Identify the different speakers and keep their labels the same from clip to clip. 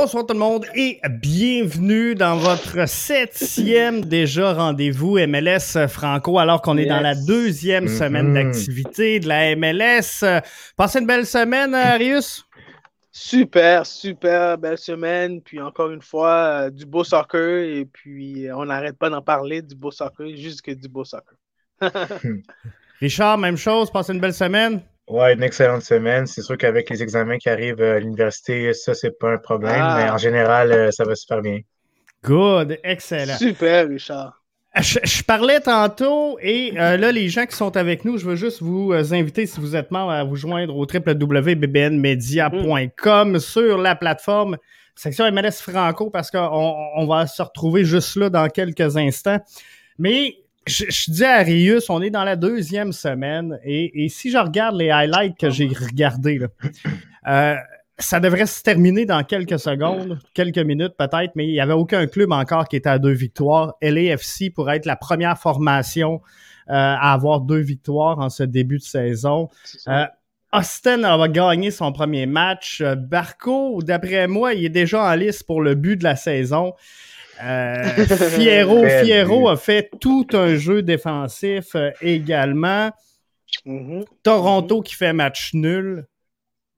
Speaker 1: Bonsoir tout le monde et bienvenue dans votre septième déjà rendez-vous MLS Franco alors qu'on est dans la deuxième
Speaker 2: Mm-hmm.
Speaker 1: semaine d'activité de la MLS. Passez une belle semaine, Arius?
Speaker 3: Super, super belle semaine. Puis encore une fois, euh, du beau soccer. Et puis, euh, on n'arrête pas d'en parler du beau soccer, juste que du beau soccer.
Speaker 1: Richard, même chose, passez une belle semaine.
Speaker 2: Ouais, une excellente semaine. C'est sûr qu'avec les examens qui arrivent à l'université, ça, c'est pas un problème.
Speaker 3: Ah.
Speaker 2: Mais en général, euh, ça va super bien.
Speaker 1: Good, excellent.
Speaker 3: Super, Richard.
Speaker 1: Je, je parlais tantôt et euh, là, les gens qui sont avec nous, je veux juste vous euh, inviter, si vous êtes membre, à vous joindre au www.bbnmedia.com sur la plateforme section MLS Franco parce qu'on on va se retrouver juste là dans quelques instants. Mais je, je dis à Arius, on est dans la deuxième semaine et, et si je regarde les highlights que j'ai regardés, là, euh, ça devrait se terminer dans quelques secondes, quelques minutes peut-être, mais il n'y avait aucun club encore qui était à deux victoires. LAFC pourrait être la première formation euh, à avoir deux victoires en ce début de saison. Euh, Austin a gagné son premier match. Euh, Barco, d'après moi, il est déjà en liste pour le but de la saison. Euh, Fierro,
Speaker 2: but.
Speaker 1: a fait tout un jeu défensif euh, également.
Speaker 3: Mhm.
Speaker 1: Toronto qui fait match nul.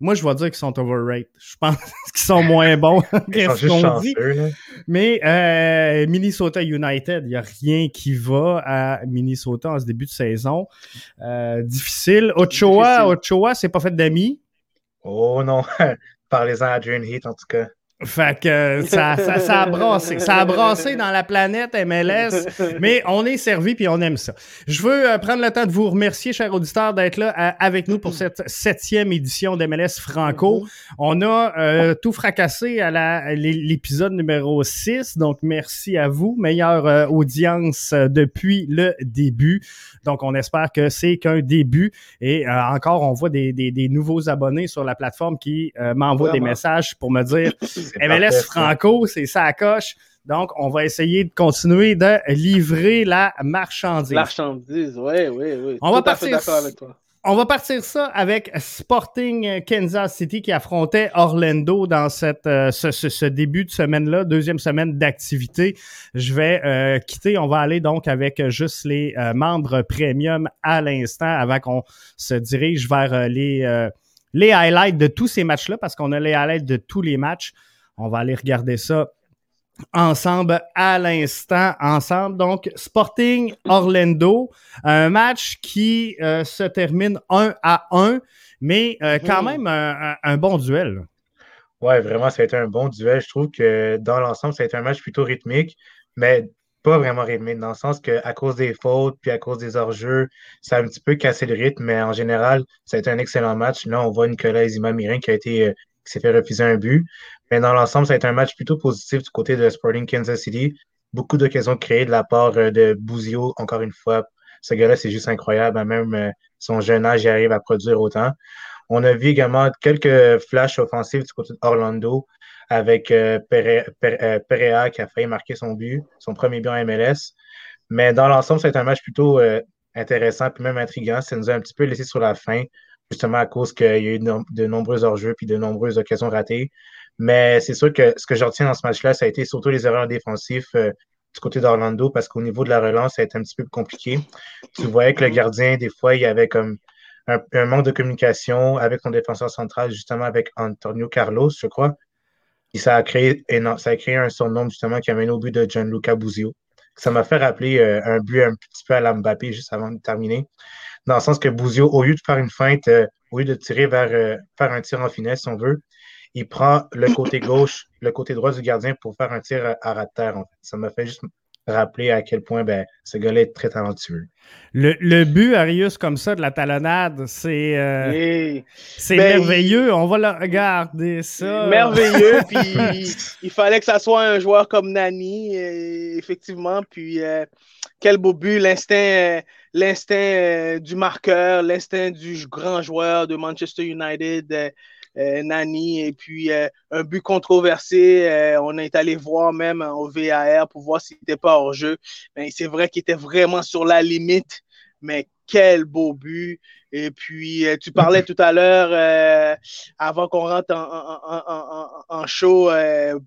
Speaker 1: Moi, je vais dire qu'ils sont overrated. Je pense qu'ils sont moins bons qu'est-ce qu'on dit. Mais euh, Minnesota United, il n'y a rien qui va à Minnesota en ce début de saison. Euh, difficile. Ochoa,
Speaker 3: Difficile.
Speaker 1: Ochoa, c'est pas fait d'amis.
Speaker 2: Oh non, parlez-en à Adrian Heat en tout cas.
Speaker 1: Fait que ça, ça, ça a brassé. Ça a brassé dans la planète MLS, mais on est servi puis on aime ça. Je veux euh, prendre le temps de vous remercier, chers auditeurs, d'être là euh, avec nous pour cette septième édition d'MLS Franco. On a euh, tout fracassé à l'épisode numéro 6, donc merci à vous. Meilleure euh, audience euh, depuis le début. Donc on espère que c'est qu'un début. Et euh, encore, on voit des, des- des nouveaux abonnés sur la plateforme qui euh, m'envoient des messages pour me dire MLS
Speaker 2: parfait.
Speaker 1: Franco, c'est ça à coche. Donc, on va essayer de continuer de livrer la marchandise.
Speaker 3: Marchandise, oui, oui, oui.
Speaker 1: On va
Speaker 3: Tout
Speaker 1: partir-
Speaker 3: avec toi.
Speaker 1: On va partir ça avec Sporting Kansas City qui affrontait Orlando dans cette, euh, ce, ce- ce début de semaine-là, deuxième semaine d'activité. Je vais euh, quitter, on va aller donc avec juste les euh, membres premium à l'instant avant qu'on se dirige vers euh, les, euh, les highlights de tous ces matchs-là parce qu'on a les highlights de tous les matchs. On va aller regarder ça ensemble à l'instant, ensemble. Donc, Sporting Orlando, un match qui euh, se termine 1 à 1, mais euh, quand
Speaker 3: Mhm.
Speaker 1: même un, bon duel.
Speaker 2: Ouais, vraiment, ça a été un bon duel. Je trouve que dans l'ensemble, ça a été un match plutôt rythmique, mais pas vraiment rythmique, dans le sens qu'à cause des fautes, puis à cause des hors-jeux, ça a un petit peu cassé le rythme, mais en général, ça a été un excellent match. Là, on voit Nicolas Zima-Mirin qui a été, euh, qui s'est fait refuser un but. Mais dans l'ensemble, ça a été un match plutôt positif du côté de Sporting Kansas City. Beaucoup d'occasions créées de la part euh, de Bouzio, encore une fois. Ce gars-là, c'est juste incroyable. Même euh, son jeune âge, il arrive à produire autant. On a vu également quelques flashs offensifs du côté d'Orlando avec euh, Pere- Pere- Perea qui a failli marquer son but, son premier but en MLS. Mais dans l'ensemble, c'est un match plutôt intéressant puis même intriguant. Ça nous a un petit peu laissé sur la fin, justement à cause qu'il y a eu de nombreux hors-jeux puis de nombreuses occasions ratées. Mais c'est sûr que ce que je retiens dans ce match-là, ça a été surtout les erreurs défensives euh, du côté d'Orlando parce qu'au niveau de la relance, ça a été un petit peu compliqué. Tu voyais que le gardien, des fois, il y avait comme un, manque de communication avec son défenseur central, justement avec Antonio Carlos, je crois. Et ça a créé, éno- ça a un justement, qui a mené au but de Gianluca Buzio. Ça m'a fait rappeler euh, un but un petit peu à la Mbappé juste avant de terminer. Dans le sens que Buzio, au lieu de faire une feinte, euh, au lieu de tirer vers faire un tir en finesse, si on veut, il prend le côté gauche, le côté droit du gardien pour faire un tir à, ras de terre. en fait. Ça m'a fait juste rappeler à quel point ben, ce gars-là est très talentueux.
Speaker 1: Le, le but, Arius, comme ça, de la talonnade, c'est euh, c'est
Speaker 3: Ben,
Speaker 1: merveilleux. On va le regarder ça.
Speaker 3: Merveilleux, puis il, il fallait que ça soit un joueur comme Nani, euh, effectivement, puis euh, quel beau but, l'instinct l'instinct du marqueur, l'instinct du grand joueur de Manchester United, Nani, et puis euh, un but controversé, euh, on est allé voir même au VAR pour voir s'il n'était pas hors jeu, mais c'est vrai qu'il était vraiment sur la limite, mais quel beau but. Et puis, euh, tu parlais tout à l'heure, euh, avant qu'on rentre en, show,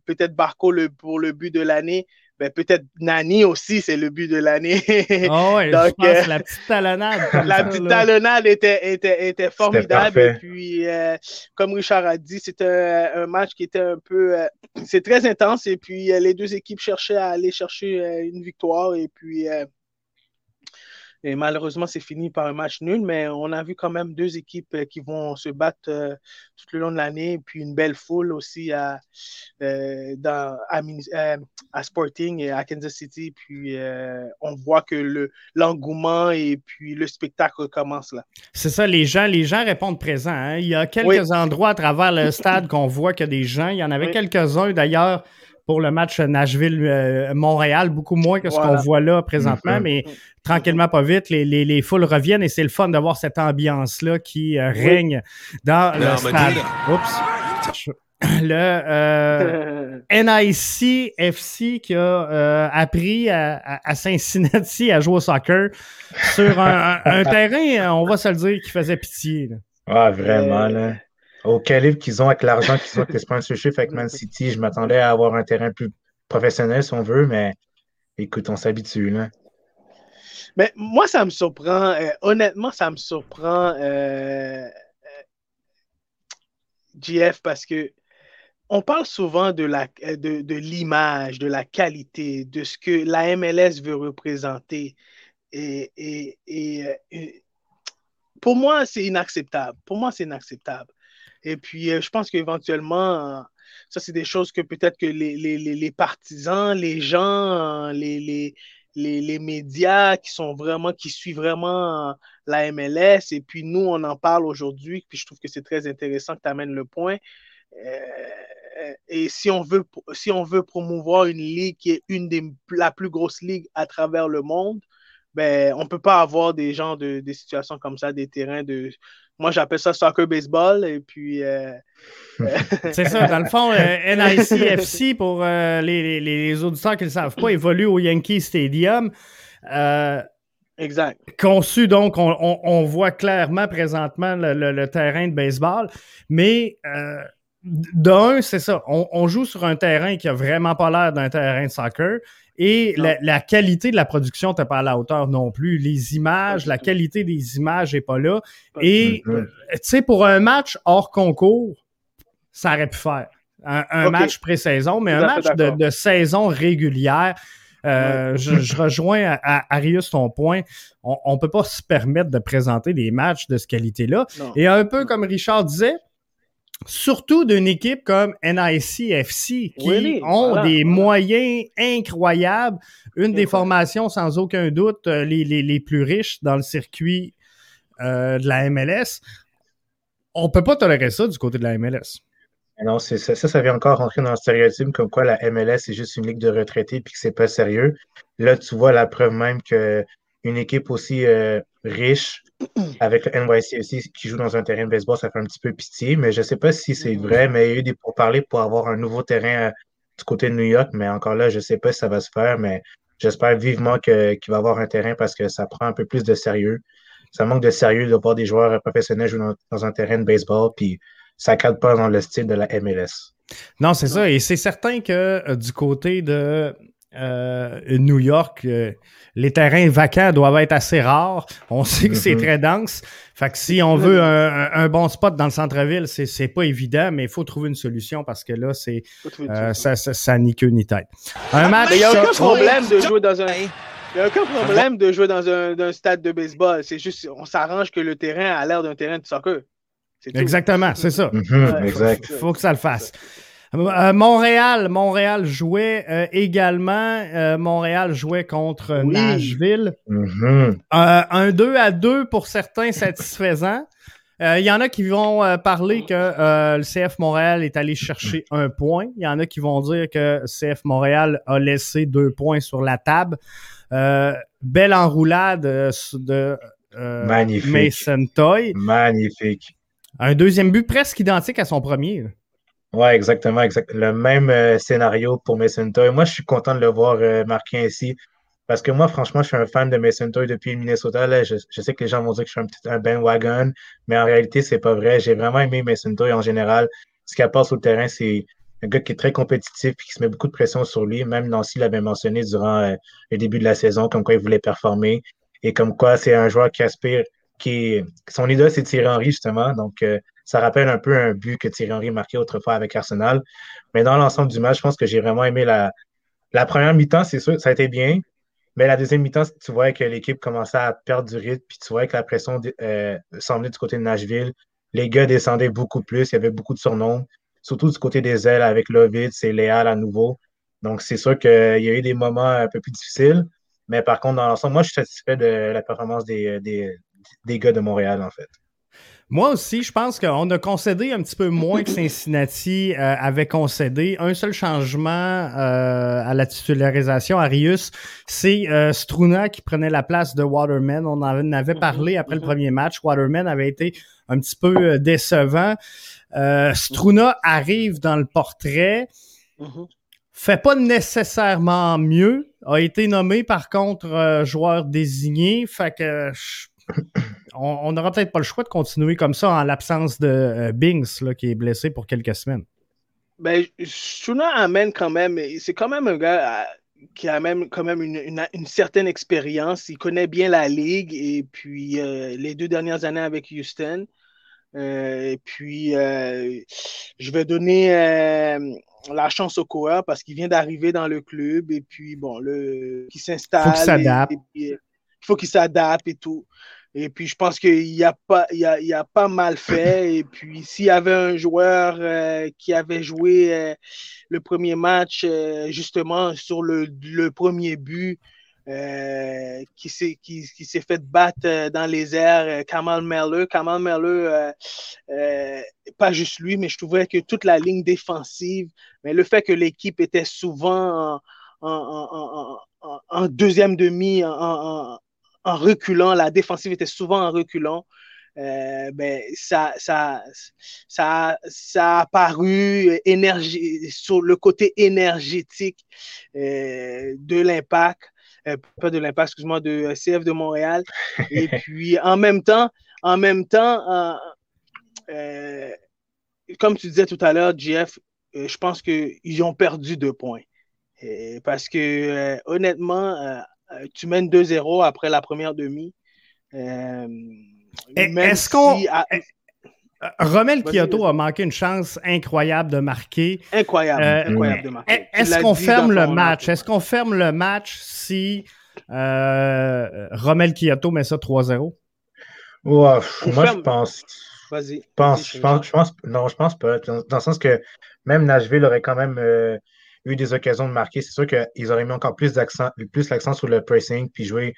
Speaker 3: peut-être Barco pour le but de l'année. Ben, peut-être Nani aussi, c'est le but de l'année.
Speaker 1: Oh ouais, Donc, pense, la petite talonnade.
Speaker 3: la petite talonnade était, était, était formidable. Et puis, comme Richard a dit, c'était un, match qui était un peu. c'est très intense. Et puis, les deux équipes cherchaient à aller chercher une victoire. Et puis, et malheureusement, c'est fini par un match nul, mais on a vu quand même deux équipes euh, qui vont se battre euh, tout le long de l'année, puis une belle foule aussi à, euh, dans, à, Sporting et à Kansas City. Puis on voit que l'engouement et puis le spectacle commence là.
Speaker 1: C'est ça, les gens, les gens répondent présents. Hein. Il y a quelques endroits à travers le stade qu'on voit qu'il y a des gens. Il y en avait quelques-uns d'ailleurs pour le match Nashville-Montréal, beaucoup moins que ce qu'on voit là présentement, mm-hmm. mais tranquillement, pas vite, les, les, les foules reviennent et c'est le fun d'avoir cette ambiance-là qui euh, règne dans le stade. Oups. Le euh, NIC FC qui a euh, appris à, à, Cincinnati à jouer au soccer sur un, terrain, on va se le dire, qui faisait pitié.
Speaker 2: Ah, vraiment, là. Au calibre qu'ils ont avec l'argent qu'ils ont avec les sponsorships avec Man City, je m'attendais à avoir un terrain plus professionnel si on veut, mais écoute, on s'habitue, là.
Speaker 3: Mais moi, ça me surprend. Euh, honnêtement, ça me surprend, euh, GF, parce que on parle souvent de, la, de, de l'image, de la qualité, de ce que la MLS veut représenter. Et, et, et, pour moi, c'est inacceptable. Pour moi, c'est inacceptable. Et puis, je pense qu'éventuellement, ça, c'est des choses que peut-être que les, les, les, partisans, les gens, les, les, médias qui sont vraiment, qui suivent vraiment la MLS. Et puis nous, on en parle aujourd'hui. Puis je trouve que c'est très intéressant que tu amènes le point. Euh, et si on, veut, si on veut promouvoir une ligue qui est une des la plus grosses ligues à travers le monde, ben, on ne peut pas avoir des gens de des situations comme ça, des terrains de. Moi, j'appelle ça soccer baseball. Et puis. Euh,
Speaker 1: c'est ça, dans le fond, euh, NICFC, pour euh, les, les, auditeurs qui ne le savent pas, évolue au Yankee Stadium.
Speaker 3: exact.
Speaker 1: Conçu, donc, on, voit clairement présentement le, terrain de baseball. Mais d'un, c'est ça. On, on, joue sur un terrain qui a vraiment pas l'air d'un terrain de soccer. Et la, qualité de la production n'est pas à la hauteur non plus. Les images, la qualité des images n'est pas là. Et, euh, tu sais, pour un match hors concours, ça aurait pu faire. Un, match pré-saison, mais un match de, saison régulière, euh, je, rejoins à, Arius ton point. On ne peut pas se permettre de présenter des matchs de ce qualité-là. Et un peu comme Richard disait, surtout d'une équipe comme NICFC qui ont des moyens incroyables, une des formations sans aucun doute euh, les, les, les plus riches dans le circuit euh, de la MLS. On peut pas tolérer ça du côté de la MLS.
Speaker 2: Non, c'est ça, ça, vient encore rentrer dans le stéréotype comme quoi la MLS est juste une ligue de retraités puis que c'est pas sérieux. Là, tu vois la preuve même que une équipe aussi euh, riche avec le NYC aussi qui joue dans un terrain de baseball, ça fait un petit peu pitié, mais je ne sais pas si c'est vrai, mais il y a eu des pourparlers pour avoir un nouveau terrain euh, du côté de New York, mais encore là, je ne sais pas si ça va se faire, mais j'espère vivement qu'il va y avoir un terrain parce que ça prend un peu plus de sérieux. Ça manque de sérieux de voir des joueurs professionnels jouer dans, un terrain de baseball, puis ça ne cadre pas dans le style de la MLS.
Speaker 1: Non, c'est ça. Et c'est certain que euh, du côté de euh, New York, euh, les terrains vacants doivent être assez rares. On sait que c'est mhm. très dense. Fait que si on veut un, bon spot dans le centre-ville, c'est pas évident, mais il faut trouver une solution parce que là, c'est euh, ça, ça, ni queue ni tête.
Speaker 3: Un match. Il n'y a aucun problème de jouer dans un. Il a aucun problème de jouer dans un, stade de baseball. C'est juste, on s'arrange que le terrain a l'air d'un terrain de soccer.
Speaker 1: Exactement, c'est ça.
Speaker 2: Mhm, exact.
Speaker 1: Il faut que ça le fasse. Euh, Montréal, Montréal jouait euh, également. Euh, Montréal jouait contre Nashville.
Speaker 2: Mm-hmm.
Speaker 1: un 2 à 2 pour certains satisfaisant. Il y en a qui vont parler que le CF Montréal est allé chercher un point. Il y en a qui vont dire que CF Montréal a laissé deux points sur la table. belle enroulade de Mason Toy.
Speaker 2: Magnifique.
Speaker 1: Un deuxième but presque identique à son premier.
Speaker 2: Oui, exactement, exact. Le même euh, scénario pour Mason Toy. Moi, je suis content de le voir euh, marqué ainsi. Parce que moi, franchement, je suis un fan de Mason Toy depuis Minnesota. Là. Je, sais que les gens vont dire que je suis un petit un bandwagon, mais en réalité, c'est pas vrai. J'ai vraiment aimé Mason Toy en général. Ce qu'il apporte sur le terrain, c'est un gars qui est très compétitif et qui se met beaucoup de pression sur lui. Même Nancy l'avait mentionné durant euh, le début de la saison, comme quoi il voulait performer et comme quoi c'est un joueur qui aspire, qui son idole, c'est Thierry Henry, justement. Donc, euh, ça rappelle un peu un but que Thierry Henry marquait autrefois avec Arsenal. Mais dans l'ensemble du match, je pense que j'ai vraiment aimé la, la première mi-temps, c'est sûr, ça a été bien. Mais la deuxième mi-temps, tu vois que l'équipe commençait à perdre du rythme, puis tu vois que la pression euh, semblait du côté de Nashville. Les gars descendaient beaucoup plus, il y avait beaucoup de surnoms, surtout du côté des ailes avec Lovid, c'est Léal à nouveau. Donc, c'est sûr qu'il y a eu des moments un peu plus difficiles. Mais par contre, dans l'ensemble, moi, je suis satisfait de la performance des, des gars de Montréal, en fait.
Speaker 1: Moi aussi, je pense qu'on a concédé un petit peu moins que Cincinnati euh, avait concédé. Un seul changement euh, à la titularisation, Arius, c'est euh, Struna qui prenait la place de Waterman. On en avait parlé après le premier match. Waterman avait été un petit peu décevant. Struna arrive dans le portrait. Fait pas nécessairement mieux. A été nommé par contre joueur désigné. Fait que on n'aura peut-être pas le choix de continuer comme ça en l'absence de euh, Bings là, qui est blessé pour quelques semaines.
Speaker 3: Ben, Shuna amène quand même, c'est quand même un gars euh, qui a même quand même une, certaine expérience. Il connaît bien la ligue et puis euh, les deux dernières années avec Houston. et puis, je vais donner la chance au coureur parce qu'il vient d'arriver dans le club et puis, bon, le, qui s'installe.
Speaker 1: Il faut qu'il s'adapte.
Speaker 3: Il faut qu'il s'adapte et tout. Et puis, je pense qu'il a, pas, il a, il a pas mal fait. Et puis, s'il y avait un joueur euh, qui avait joué euh, le premier match, euh, justement, sur le, le premier but, qui s'est qui, qui fait battre dans les airs, Kamal Meller. Kamal Meller, pas juste lui, mais je trouvais que toute la ligne défensive, mais le fait que l'équipe était souvent en, en, en, en deuxième demi, en, en reculant, la défensive était souvent en reculant. Euh, ben, ça, ça, ça, ça a apparu énergie, sur le côté énergétique euh, de l'impact, euh, pas de l'impact, excuse-moi, de CF de Montréal. Et puis en même temps, en même temps, comme tu disais tout à l'heure, Jeff, je pense qu'ils ont perdu deux points. parce que honnêtement, tu mènes 2-0 après la première demi. Euh,
Speaker 1: est-ce qu'on. Euh, Romel Kyoto a manqué une chance incroyable de marquer.
Speaker 3: Incroyable, incroyable de marquer.
Speaker 1: Est-ce qu'on ferme le match? Est-ce qu'on ferme le match si Romel Kyoto met ça 3-0?
Speaker 2: moi, je pense. Vas-y. Je pense, je pense, non, je pense pas. Dans, le sens que même Nashville aurait quand même eu des occasions de marquer. C'est sûr qu'ils auraient mis encore plus d'accent, plus l'accent sur le pressing puis jouer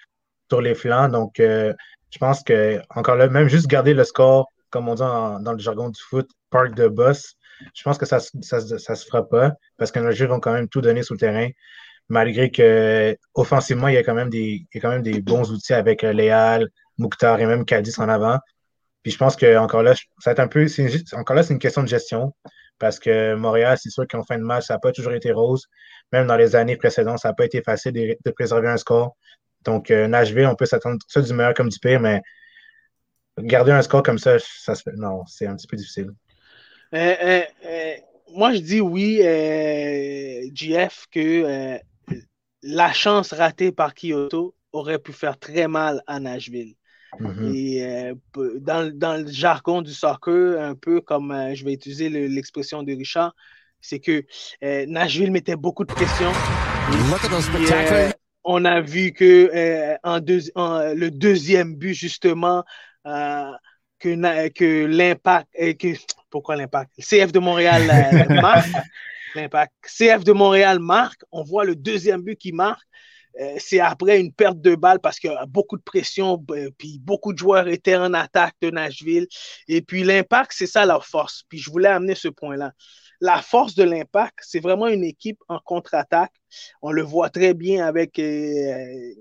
Speaker 2: sur les flancs. Donc, euh, je pense que, encore là, même juste garder le score, comme on dit dans le jargon du foot, park de boss, je pense que ça ne ça, se fera pas parce que nos joueurs vont quand même tout donner sur le terrain. Malgré que offensivement, il y a quand même des, quand même des bons outils avec euh, Léal, Mouktar et même Cadiz en avant. Puis je pense que encore là, ça va un peu. Encore là, c'est une question de gestion. Parce que Montréal, c'est sûr qu'en fin de match, ça n'a pas toujours été rose. Même dans les années précédentes, ça n'a pas été facile de, préserver un score. Donc, euh, Nashville, on peut s'attendre ça du meilleur comme du pire, mais garder un score comme ça, ça se fait. Non, c'est un petit peu difficile.
Speaker 3: Euh, euh, moi, je dis oui, GF, que la chance ratée par Kyoto aurait pu faire très mal à Nashville. Mm-hmm. Et euh, dans, le jargon du soccer, un peu comme euh, je vais utiliser l'expression de Richard, c'est que euh, Nashville mettait beaucoup de pression. on a vu que en le deuxième but, justement, que, que l'impact, que, pourquoi l'impact? CF de Montréal marque. L'impact. CF de Montréal marque. On voit le deuxième but qui marque. Euh, c'est après une perte de balle parce qu'il y a beaucoup de pression, puis beaucoup de joueurs étaient en attaque de Nashville. Et puis l'impact, c'est ça leur force. Puis je voulais amener ce point-là. La force de l'impact, c'est vraiment une équipe en contre-attaque. On le voit très bien avec euh,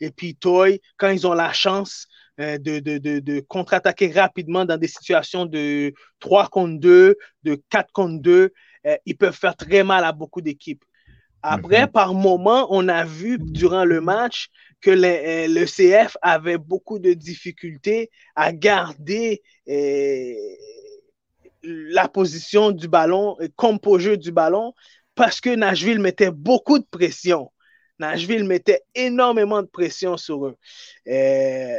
Speaker 3: et puis Toy quand ils ont la chance euh, de contre-attaquer rapidement dans des situations de 3 contre 2, de 4 contre 2. ils peuvent faire très mal à beaucoup d'équipes Après, mhm. par moment, on a vu durant le match que euh, le CF avait beaucoup de difficultés à garder euh, la position du ballon, composure du ballon, parce que Nashville mettait beaucoup de pression. Nashville mettait énormément de pression sur eux. Euh,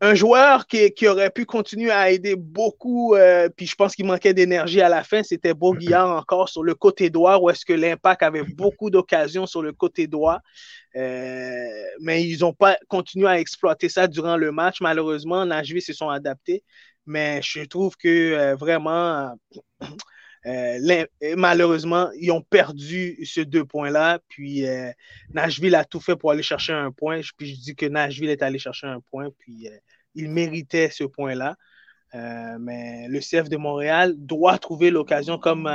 Speaker 3: un joueur qui, aurait pu continuer à aider beaucoup, euh, puis je pense qu'il manquait d'énergie à la fin, c'était Boguillard encore sur le côté droit, où est-ce que l'Impact avait beaucoup d'occasions sur le côté droit. Euh, mais ils n'ont pas continué à exploiter ça durant le match. Malheureusement, Nashville se sont adaptés. Mais je trouve que vraiment, euh, malheureusement, ils ont perdu ces deux points-là. Puis euh, Nashville a tout fait pour aller chercher un point. Puis je dis que Nashville est allé chercher un point. Puis euh, il méritait ce point-là. mais le CF de Montréal doit trouver l'occasion, comme,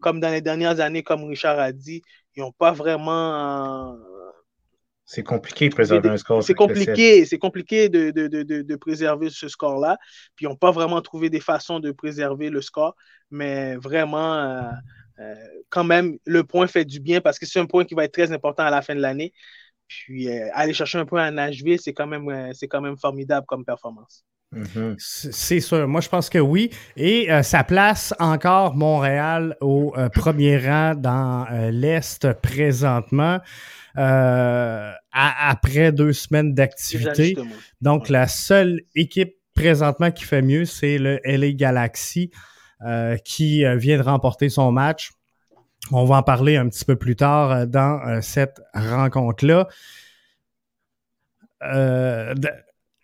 Speaker 3: comme dans les dernières années, comme Richard a dit. Ils n'ont pas vraiment
Speaker 2: c'est compliqué de préserver un score.
Speaker 3: C'est compliqué, c'est compliqué de, de, de, de, préserver ce score-là. Puis ils n'ont pas vraiment trouvé des façons de préserver le score. Mais vraiment, euh, euh, quand même, le point fait du bien parce que c'est un point qui va être très important à la fin de l'année. Puis euh, aller chercher un point à Nashville, c'est quand, même, c'est quand même formidable comme performance.
Speaker 1: Mm-hmm. C'est sûr. Moi, je pense que oui. Et ça place encore Montréal au premier rang dans l'Est présentement. Euh, après deux semaines d'activité. Donc, la seule équipe présentement qui fait mieux, c'est le LA Galaxy euh, qui euh, vient de remporter son match. On va en parler un petit peu plus tard dans cette rencontre-là.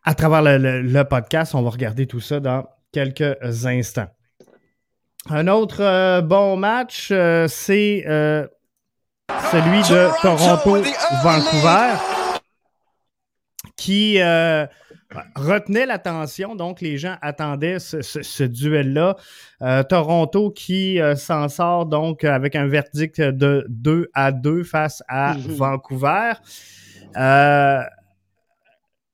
Speaker 1: À travers le, podcast, on va regarder tout ça dans quelques instants. Un autre bon match, c'est celui de Toronto-Vancouver, qui euh, retenait l'attention. Donc, les gens attendaient ce, duel-là. Euh, Toronto qui euh, s'en sort donc avec un verdict de 2 à 2 face à mhm. Vancouver.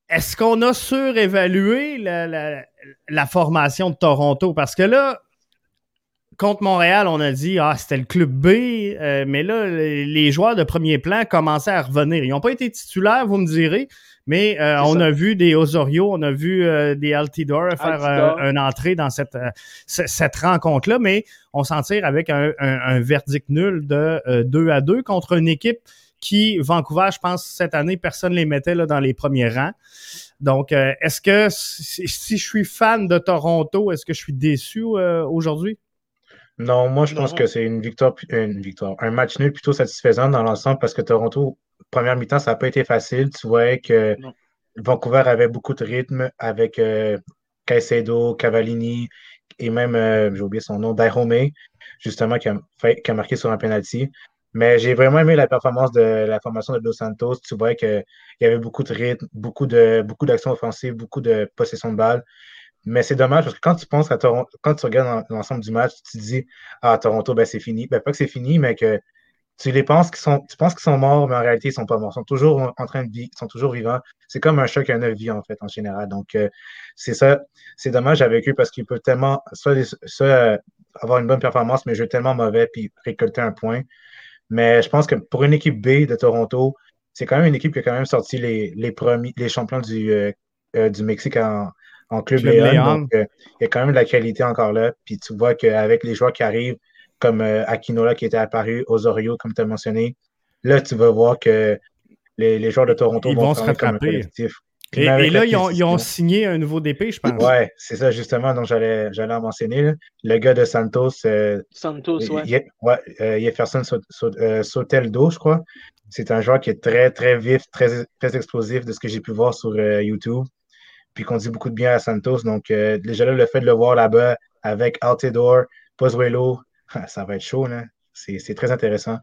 Speaker 1: Est-ce qu'on a surévalué la, formation de Toronto? Parce que là, contre Montréal, on a dit ah c'était le club B, euh, mais là les joueurs de premier plan commençaient à revenir. Ils n'ont pas été titulaires, vous me direz, mais euh, on a vu des Osorio, on a vu euh, des Altidor faire une entrée dans cette cette rencontre là, mais on s'en tire avec un, verdict nul de 2 à 2 contre une équipe qui Vancouver, je pense cette année personne les mettait là dans les premiers rangs. Donc, est-ce que si, je suis fan de Toronto, est-ce que je suis déçu aujourd'hui?
Speaker 2: Non, moi, je pense que c'est une victoire, une victoire, un match nul plutôt satisfaisant dans l'ensemble parce que Toronto, première mi-temps, ça n'a pas été facile. Tu voyais que Vancouver avait beaucoup de rythme avec euh, Caicedo, Cavallini et même, euh, j'ai oublié son nom, Dairome, justement, qui a, qui a, marqué sur un penalty. Mais j'ai vraiment aimé la performance de la formation de Dos Santos. Tu voyais qu'il y avait beaucoup de rythme, beaucoup de beaucoup d'actions offensives, beaucoup de possession de balles. Mais c'est dommage parce que quand tu penses à Toronto, quand tu regardes l'ensemble du match, tu te dis Ah, Toronto, ben, c'est fini. Ben, pas que c'est fini, mais que tu les penses qu'ils sont, tu penses qu'ils sont morts, mais en réalité, ils sont pas morts. Ils sont toujours en train de vivre, ils sont toujours vivants. C'est comme un qui a neuf vies, en fait, en général. Donc, euh, c'est ça. C'est dommage avec eux parce qu'ils peuvent tellement, soit, euh, avoir une bonne performance, mais jouer tellement mauvais puis récolter un point. Mais je pense que pour une équipe B de Toronto, c'est quand même une équipe qui a quand même sorti les, les premiers, les champions du, euh, du Mexique en, en club, Léon. Donc, euh, il y a quand même de la qualité encore là. Puis tu vois qu'avec les joueurs qui arrivent, comme euh, Aquinola qui était apparu, Osorio, comme tu as mentionné, là, tu vas voir que les, les joueurs de Toronto
Speaker 1: vont, se rattraper. Et, là, ils ont, signé un nouveau DP, je pense.
Speaker 2: Ouais, c'est ça, justement, dont j'allais en mentionner. Le gars de Santos. Euh,
Speaker 3: Santos,
Speaker 2: ouais. ouais Jefferson Soteldo, je crois. C'est un joueur qui est très, très vif, très, très explosif de ce que j'ai pu voir sur YouTube puis qu'on dit beaucoup de bien à Santos. Donc, euh, déjà là, le fait de le voir là-bas avec Altidore, Pozuelo, ça va être chaud, là. C'est très intéressant.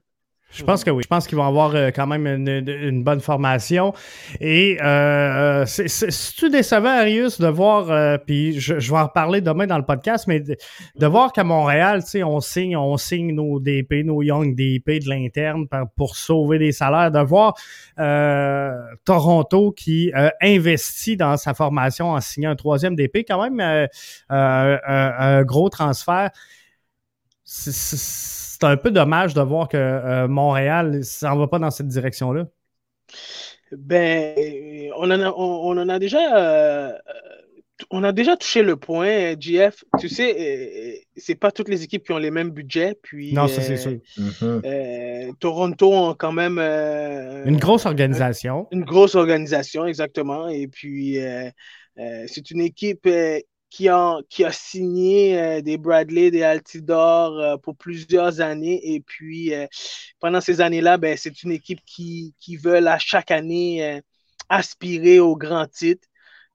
Speaker 1: Je pense que oui. Je pense qu'ils vont avoir euh, quand même une, bonne formation. Et euh, c'est-tu décevant, Arius, de voir, euh, puis je, vais en reparler demain dans le podcast, mais de, voir qu'à Montréal, tu sais, on signe, on signe nos DP, nos Young DP de l'interne pour sauver des salaires, de voir euh, Toronto qui investit dans sa formation en signant un troisième DP, quand même un gros transfert c'est un peu dommage de voir que Montréal s'en va pas dans cette direction-là.
Speaker 3: Ben, on en a, on, en a déjà on a déjà touché le point, GF. Tu sais, euh, c'est pas toutes les équipes qui ont les mêmes budgets. Puis,
Speaker 1: non, ça c'est sûr.
Speaker 3: Euh, euh, Toronto ont quand même.
Speaker 1: une grosse organisation.
Speaker 3: Une grosse organisation, exactement. Et puis, c'est une équipe qui a, qui a signé des Bradley, des Altidor pour plusieurs années. Et puis, pendant ces années-là, ben, c'est une équipe qui, qui veut à chaque année aspirer au grand titre.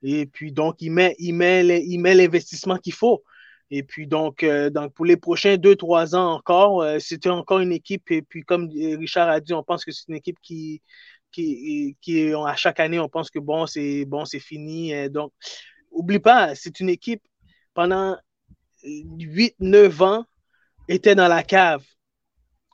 Speaker 3: Et puis, donc, il met, il met, l'investissement qu'il faut. Et puis, donc, euh, donc, pour les prochains deux, trois ans encore, euh, c'était encore une équipe. Et puis, comme Richard a dit, on pense que c'est une équipe qui, qui, qui, à chaque année, on pense que bon, c'est bon, c'est fini. Euh, donc, oublie pas, c'est une équipe pendant 8, 9 ans était dans la cave.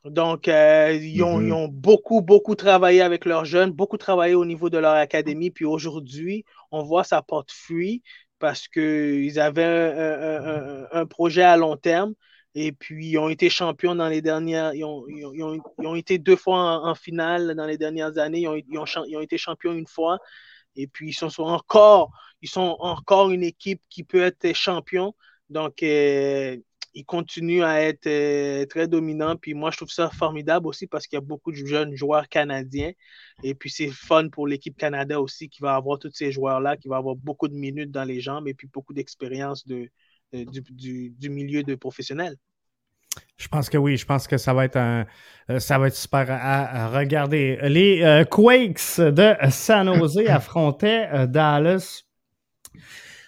Speaker 3: Donc, euh, mm-hmm. ils, ont, beaucoup, beaucoup travaillé avec leurs jeunes, beaucoup travaillé au niveau de leur académie. Puis aujourd'hui, on voit ça porte fruit parce qu'ils avaient un, projet à long terme. Et puis, ils ont été champions dans les dernières. Ils ont, été deux fois en, finale dans les dernières années. Ils ont, été champions une fois. Et puis, ils sont, encore, ils sont encore une équipe qui peut être champion. Donc, euh, il continue à être euh, très dominant. Puis moi, je trouve ça formidable aussi parce qu'il y a beaucoup de jeunes joueurs canadiens. Et puis c'est fun pour l'équipe Canada aussi qui va avoir tous ces joueurs-là, qui va avoir beaucoup de minutes dans les jambes et puis beaucoup d'expérience de, du, milieu de professionnels.
Speaker 1: Je pense que oui, je pense que ça va être un, euh, ça va être super à, regarder. Les euh, Quakes de San Jose affrontaient Dallas.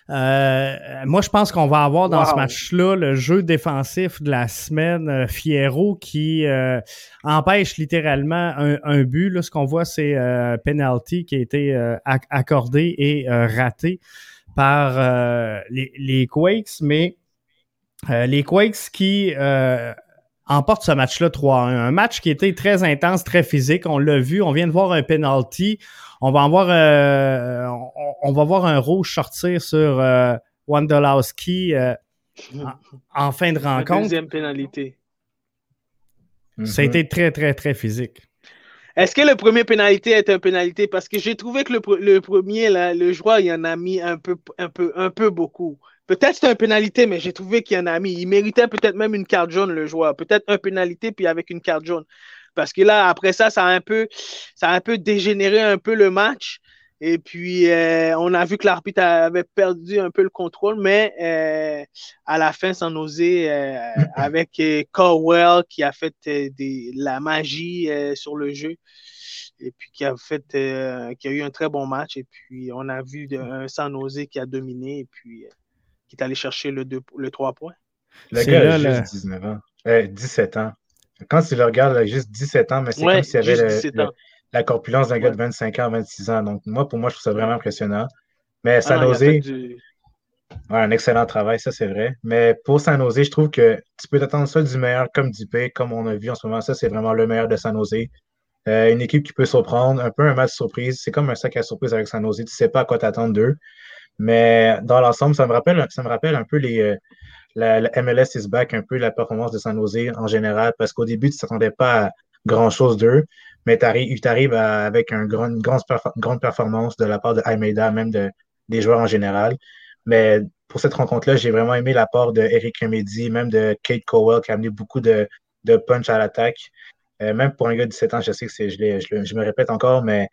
Speaker 1: Euh, moi, je pense qu'on va avoir dans ce match-là le jeu défensif de la semaine, euh, Fierro, qui euh, empêche littéralement un, but. Là, ce qu'on voit, c'est euh, penalty qui a été accordé et raté par les, les, Quakes, mais les Quakes qui emportent ce match-là 3-1. Un match qui était très intense, très physique. On l'a vu, on vient de voir un penalty on va avoir euh, on, va voir un rouge sortir sur euh, Wondolowski euh, en, fin de rencontre.
Speaker 3: deuxième pénalité.
Speaker 1: Ça a mhm. été très, très, très physique.
Speaker 3: Est-ce que le premier pénalité est un pénalité? Parce que j'ai trouvé que le, premier, le joueur, il en a mis un peu, un peu, un peu beaucoup. Peut-être c'est un pénalité, mais j'ai trouvé qu'il en a mis. Il méritait peut-être même une carte jaune, le joueur. Peut-être un pénalité, puis avec une carte jaune. Parce que là, après ça, ça a un peu, ça a un peu dégénéré un peu le match. Et puis, euh, on a vu que l'arbitre avait perdu un peu le contrôle, mais euh, à la fin, sans oser, euh, avec Cowell qui a fait des, la magie sur le jeu et puis qui a fait, qui a eu un très bon match. Et puis, on a vu un San Jose qui a dominé et puis qui est allé chercher le, le 3 points.
Speaker 2: Le gars a juste 19 ans, 17 ans. Quand tu le regardes, juste 17 ans, mais c'est comme s'il y avait la corpulence d'un gars de 25 ans, 26 ans. Donc, moi, pour moi, je trouve ça vraiment impressionnant. Mais ah San Jose, un excellent travail, ça, c'est vrai. Mais pour San Jose, je trouve que tu peux t'attendre ça du meilleur comme du pire, comme on a vu en ce moment. Ça, c'est vraiment le meilleur de San Jose. Euh, une équipe qui peut surprendre, un peu un match surprise. C'est comme un sac à surprise avec San Jose. Tu ne sais pas à quoi t'attendre d'eux. Mais dans l'ensemble, ça me rappelle, ça me rappelle un peu les, la, MLS is back un peu la performance de San Jose en général, parce qu'au début, tu ne t'attendais pas à grand-chose d'eux, mais tu arrives, avec une grande, performance de la part de Almeida, même de, des joueurs en général. Mais pour cette rencontre-là, j'ai vraiment aimé l'apport de Eric Remedy, même de Kate Cowell, qui a amené beaucoup de, punch à l'attaque. Euh, même pour un gars de 17 ans, je sais que je, me répète encore, mais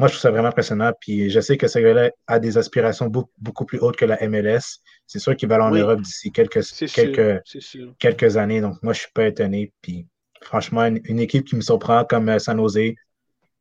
Speaker 2: moi, je trouve ça vraiment impressionnant. Puis je sais que ce gars-là a des aspirations beaucoup, plus hautes que la MLS. C'est sûr qu'il va aller en Europe d'ici quelques, quelques, quelques années. Donc, moi, je ne suis pas étonné. Puis franchement, une, équipe qui me surprend comme euh, San Jose,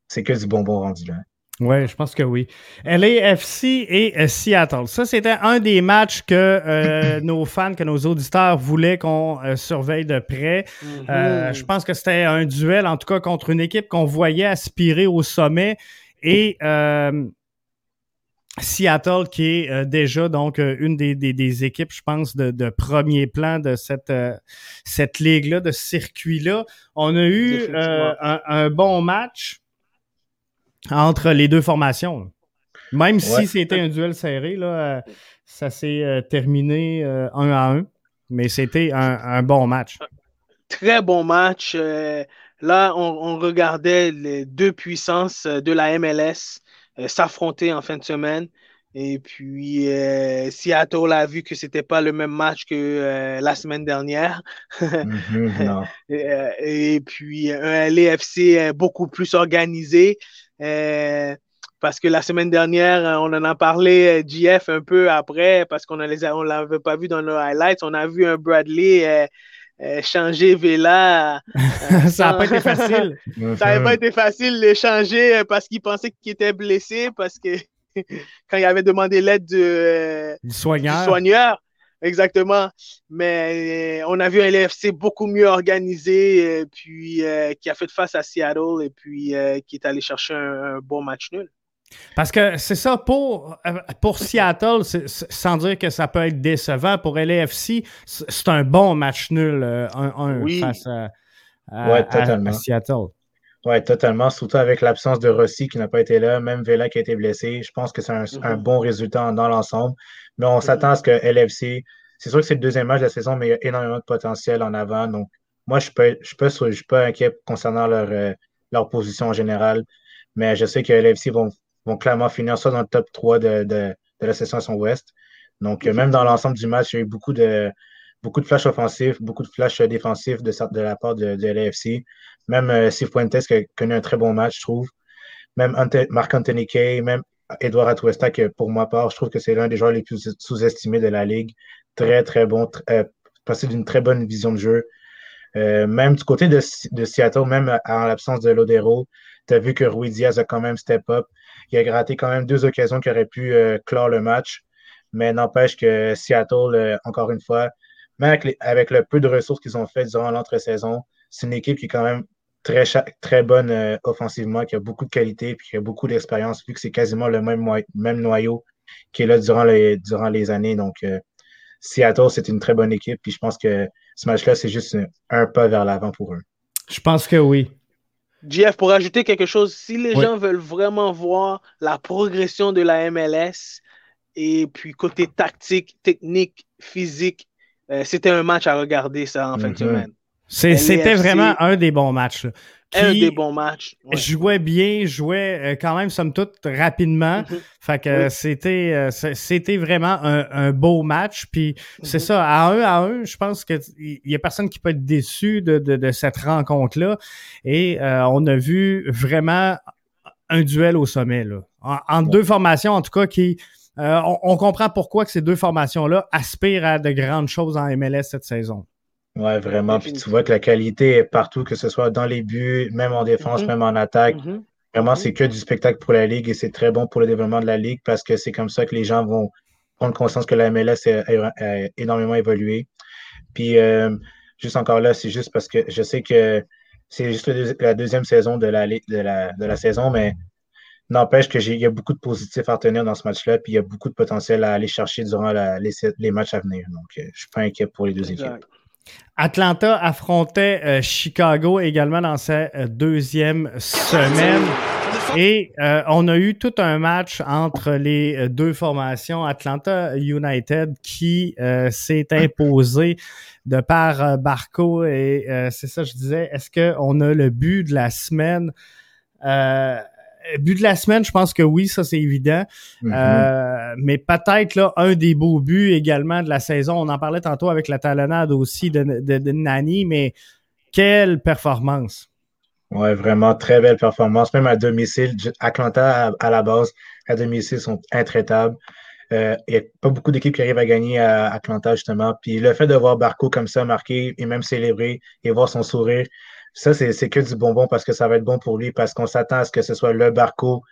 Speaker 2: c'est que du bonbon rendu là.
Speaker 1: Oui, je pense que oui. LAFC et euh, Seattle. Ça, c'était un des matchs que euh, nos fans, que nos auditeurs voulaient qu'on surveille de près. Mm-hmm. je pense que c'était un duel, en tout cas, contre une équipe qu'on voyait aspirer au sommet et euh, Seattle, qui est euh, déjà donc euh, une des, équipes, je pense, de, premier plan de cette, cette ligue-là, de ce circuit-là. On a eu un, bon match entre les deux formations. Même si c'était un duel serré, là, ça s'est terminé un à un, mais c'était un, bon match.
Speaker 3: très bon match. Là, on, regardait les deux puissances de la MLS s'affronter en fin de semaine. Et puis, Seattle a vu que ce n'était pas le même match que la semaine dernière.
Speaker 2: Mhm,
Speaker 3: et, puis, un LAFC beaucoup plus organisé. parce que la semaine dernière, on en a parlé, GF, un peu après, parce qu'on ne l'avait pas vu dans nos highlights. On a vu un Bradley changer Vela.
Speaker 1: ça n'a pas été facile.
Speaker 3: ça n'a pas été facile de changer parce qu'il pensait qu'il était blessé, parce que quand il avait demandé l'aide du, soigneur. Exactement. Mais euh, on a vu un LFC beaucoup mieux organisé, euh, puis euh, qui a fait face à Seattle et puis qui est allé chercher un, bon match nul.
Speaker 1: Parce que c'est ça, pour, pour Seattle, sans dire que ça peut être décevant, pour LFC, c'est un bon match nul, un, face à Seattle.
Speaker 2: Oui, totalement. Surtout avec l'absence de Rossi qui n'a pas été là, même Vela qui a été blessé. Je pense que c'est un, mm-hmm. bon résultat dans l'ensemble. Mais on s'attend à ce que LFC, c'est sûr que c'est le deuxième match de la saison, mais il y a énormément de potentiel en avant. Donc, moi, je ne je suis pas inquiet concernant leur, euh, leur position en général. Mais je sais que LFC vont, vont clairement finir soit dans le top 3 de, de, la session ouest. Donc, même dans l'ensemble du match, il y a eu beaucoup de, beaucoup de flashs offensifs, beaucoup de flashs défensifs de, de la part de, de l'AFC. Même euh, Cifuentes qui a connu un très bon match, je trouve. Même Marc-Anthony Kay, même Edouard Atuesta, que pour ma part, je trouve que c'est l'un des joueurs les plus sous-estimés de la Ligue. Très, très bon, euh, passé d'une très bonne vision de jeu. Euh, même du côté de, de Seattle, même en l'absence de Lodero, tu as vu que Rui Diaz a quand même step up. Il a gratté quand même deux occasions qui auraient pu euh, clore le match. Mais n'empêche que Seattle, euh, encore une fois, même avec, le peu de ressources qu'ils ont fait durant l'entre-saison, c'est une équipe qui est quand même très, bonne euh, offensivement, qui a beaucoup de qualité et qui a beaucoup d'expérience, vu que c'est quasiment le même, noyau qui est là durant les, années. Donc, Seattle, c'est une très bonne équipe. Puis je pense que ce match-là, c'est juste un, pas vers l'avant pour eux.
Speaker 1: Je pense que oui.
Speaker 3: Jeff, pour ajouter quelque chose, si les gens veulent vraiment voir la progression de la MLS et puis côté tactique, technique, physique, euh, c'était un match à regarder, ça, en fin de mhm. semaine.
Speaker 1: C'était vraiment un des bons matchs.
Speaker 3: un des bons matchs.
Speaker 1: Jouait bien, jouait euh, quand même, somme toute, rapidement. Mhm. Fait que c'était euh, c'était vraiment un, beau match. Puis c'est mhm. ça, à un à un, je pense qu'il y a personne qui peut être déçu de, de, cette rencontre-là. Et on a vu vraiment un duel au sommet. Là. En, deux formations, en tout cas, qui euh, on, comprend pourquoi que ces deux formations-là aspirent à de grandes choses en MLS cette saison.
Speaker 2: Oui, vraiment. Puis tu vois que la qualité est partout, que ce soit dans les buts, même en défense, mm-hmm. même en attaque. Mm-hmm. Vraiment, c'est que du spectacle pour la Ligue et c'est très bon pour le développement de la Ligue parce que c'est comme ça que les gens vont prendre conscience que la MLS a, énormément évolué. Puis, euh, juste encore là, c'est juste parce que je sais que c'est juste la deuxième saison de la, de la, de la saison, mais N'empêche qu'il y a beaucoup de positifs à retenir dans ce match-là, puis il y a beaucoup de potentiel à aller chercher durant les, matchs à venir. Donc, euh, je ne suis pas inquiet pour les deux équipes.
Speaker 1: Atlanta affrontait euh, Chicago également dans sa euh, deuxième semaine. Et on a eu tout un match entre les deux formations. Atlanta United qui s'est imposé de par Barco. Et c'est ça, je disais, est-ce qu'on a le but de la semaine? But de la semaine, je pense que oui, ça c'est évident. Mm-hmm. Euh, mais peut-être là un des beaux buts également de la saison. On en parlait tantôt avec la talonnade aussi de, de, Nani, mais quelle performance!
Speaker 2: Ouais, vraiment très belle performance. Même à domicile, Atlanta à, la base, à domicile sont intraitables. Euh, il n'y a pas beaucoup d'équipes qui arrivent à gagner à Atlanta, justement. Puis le fait de voir Barco comme ça marquer et même célébrer et voir son sourire, ça, c'est que du bonbon parce que ça va être bon pour lui, parce qu'on s'attend à ce que ce soit le Barco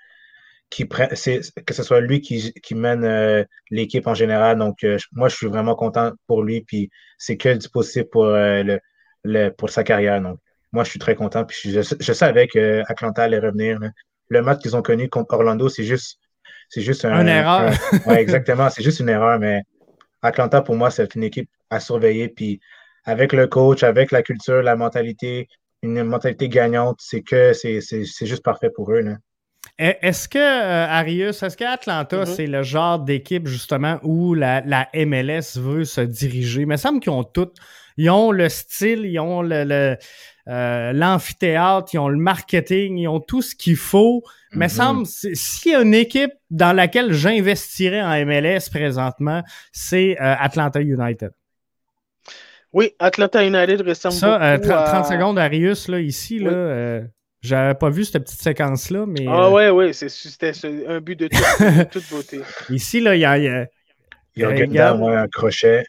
Speaker 2: qui prenne, que ce soit lui qui, qui mène euh, l'équipe en général. Donc, euh, moi, je suis vraiment content pour lui, puis c'est que du possible pour, euh, le, le, pour sa carrière. Donc, moi, je suis très content, puis je, je savais qu'Atlanta allait revenir. Le match qu'ils ont connu contre Orlando, c'est juste, c'est juste
Speaker 1: un, une erreur.
Speaker 2: ouais, exactement, c'est juste une erreur, mais Atlanta, pour moi, c'est une équipe à surveiller, puis avec le coach, avec la culture, la mentalité, une mentalité gagnante, c'est que c'est juste parfait pour eux.
Speaker 1: Est-ce que Arius, est-ce qu'Atlanta, mm-hmm. c'est le genre d'équipe justement où la, la, MLS veut se diriger? Il me semble qu'ils ont tout. Ils ont le style, ils ont le, euh, l'amphithéâtre, ils ont le marketing, ils ont tout ce qu'il faut. Mais mm-hmm. semble, s'il y a une équipe dans laquelle j'investirais en MLS présentement, c'est euh, Atlanta United.
Speaker 3: Oui, Atlanta United ressemble
Speaker 1: Ça, euh, 30, secondes, Arius, là, ici, là, euh, j'avais pas vu cette petite séquence-là, mais...
Speaker 3: Ah ouais, ouais, c'était un but de, toute beauté.
Speaker 1: Ici, là, il y a...
Speaker 2: Il y a, il y a un crochet.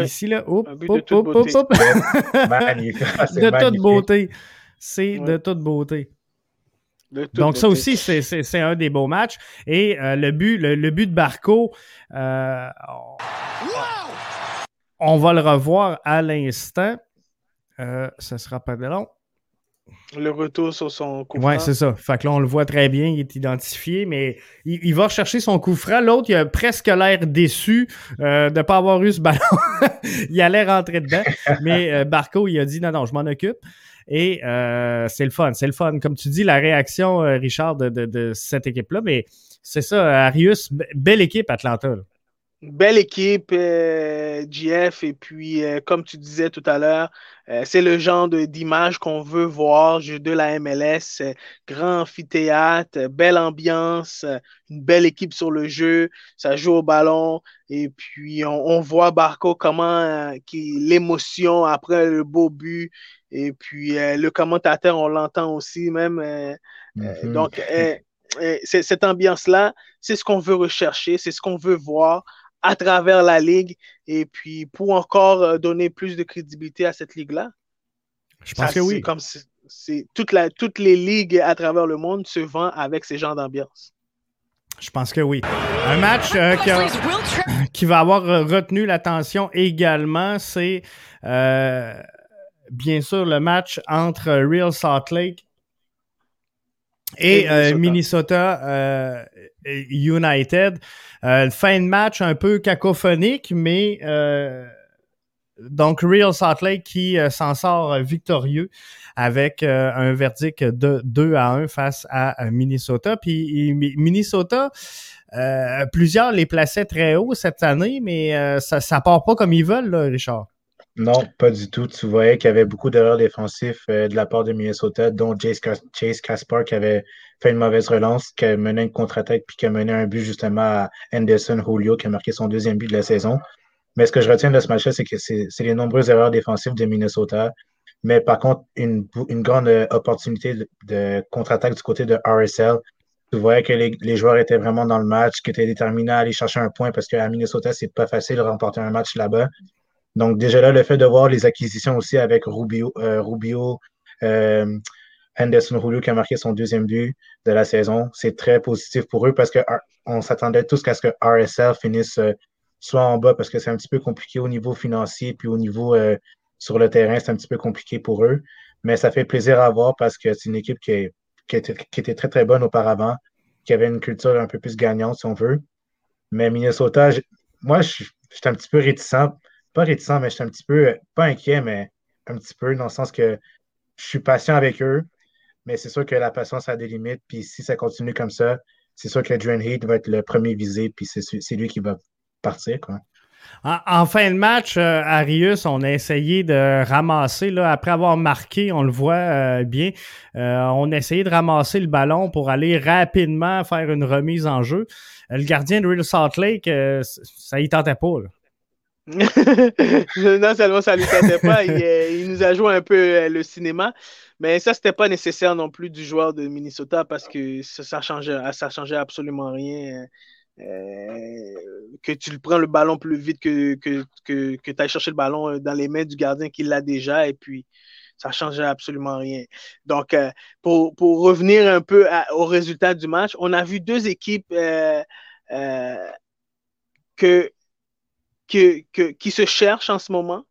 Speaker 1: Ici, là, hop, hop, hop, hop, hop. de toute beauté. C'est de toute beauté. Donc, ça aussi, c'est un des beaux matchs. Et euh, le, but, le, but de Barco, euh, on va le revoir à l'instant. Euh, ça sera pas de long.
Speaker 3: Le retour sur son coup
Speaker 1: franc. Oui, c'est ça. Fait que là, on le voit très bien, il est identifié, mais il, va chercher son coup franc. L'autre, il a presque l'air déçu euh, de ne pas avoir eu ce ballon. il allait rentrer dedans, mais euh, Barco, il a dit non, non, je m'en occupe. Et euh, c'est le fun, c'est le fun. Comme tu dis, la réaction, Richard, de, cette équipe-là, mais c'est ça, Arius, belle équipe, Atlanta
Speaker 3: belle équipe, euh, GF, et puis, euh, comme tu disais tout à l'heure, euh, c'est le genre d'image qu'on veut voir de la MLS. grand amphithéâtre, belle ambiance, une belle équipe sur le jeu, ça joue au ballon, et puis on, voit Barco comment l'émotion après le beau but, et puis le commentateur, on l'entend aussi même. Mm-hmm. donc, cette ambiance-là, c'est ce qu'on veut rechercher, c'est ce qu'on veut voir à travers la ligue et puis pour encore euh, donner plus de crédibilité à cette ligue-là?
Speaker 1: Je pense que oui.
Speaker 3: Comme c'est toute la, toutes les ligues à travers le monde se vendent avec ces genres d'ambiance.
Speaker 1: Je pense que oui. Un match euh, qui, va avoir retenu l'attention également, c'est euh, bien sûr le match entre Real Salt Lake et, Minnesota, United. Euh, fin de match un peu cacophonique, mais euh, donc Real Salt Lake qui euh, s'en sort victorieux avec un verdict de 2 à 1 face à Minnesota. Puis Minnesota, plusieurs les plaçaient très haut cette année, mais ça, ça part pas comme ils veulent, là, Richard.
Speaker 2: Non, pas du tout. Tu voyais qu'il y avait beaucoup d'erreurs défensives de la part de Minnesota, dont Chase Caspar qui avait fait une mauvaise relance, qui a mené une contre-attaque, puis qui a mené un but justement à Anderson Julio, qui a marqué son deuxième but de la saison. Mais ce que je retiens de ce match-là, c'est que c'est les nombreuses erreurs défensives de Minnesota. Mais par contre, une, grande opportunité de, contre-attaque du côté de RSL. Tu voyais que les, les, joueurs étaient vraiment dans le match, qui étaient déterminés à aller chercher un point parce qu'à Minnesota, c'est pas facile de remporter un match là-bas. Donc, déjà là, le fait de voir les acquisitions aussi avec Rubio, euh, Rubio euh, Henderson Julio qui a marqué son deuxième but de la saison. C'est très positif pour eux parce qu'on s'attendait tous à ce que RSL finisse euh, soit en bas parce que c'est un petit peu compliqué au niveau financier, puis au niveau sur le terrain, c'est un petit peu compliqué pour eux. Mais ça fait plaisir à voir parce que c'est une équipe qui, était, très, très bonne auparavant, qui avait une culture un peu plus gagnante, si on veut. Mais Minnesota, moi, je suis un petit peu réticent. Pas réticent, mais je suis un petit peu, pas inquiet, mais un petit peu, dans le sens que je suis patient avec eux. Mais c'est sûr que la patience a des limites. Puis si ça continue comme ça, c'est sûr que Drain Heat va être le premier visé. Puis c'est lui qui va partir.
Speaker 1: En, fin de match, euh, Arius, on a essayé de ramasser, là, après avoir marqué, on le voit euh, bien, euh, on a essayé de ramasser le ballon pour aller rapidement faire une remise en jeu. le gardien de Real Salt Lake, ça y tentait pas.
Speaker 3: non seulement ça lui tentait pas, il, il, nous a joué un peu le cinéma. Mais ça, c'était pas nécessaire non plus du joueur de Minnesota parce que ça, ça changeait, ça changeait absolument rien. Euh, que tu le prends le ballon plus vite que, que, que, que tu ailles chercher le ballon euh, dans les mains du gardien qui l'a déjà et puis ça changeait absolument rien. Donc, euh, pour, pour, revenir un peu au résultat du match, on a vu deux équipes euh, que, que, que, qui se cherchent en ce moment.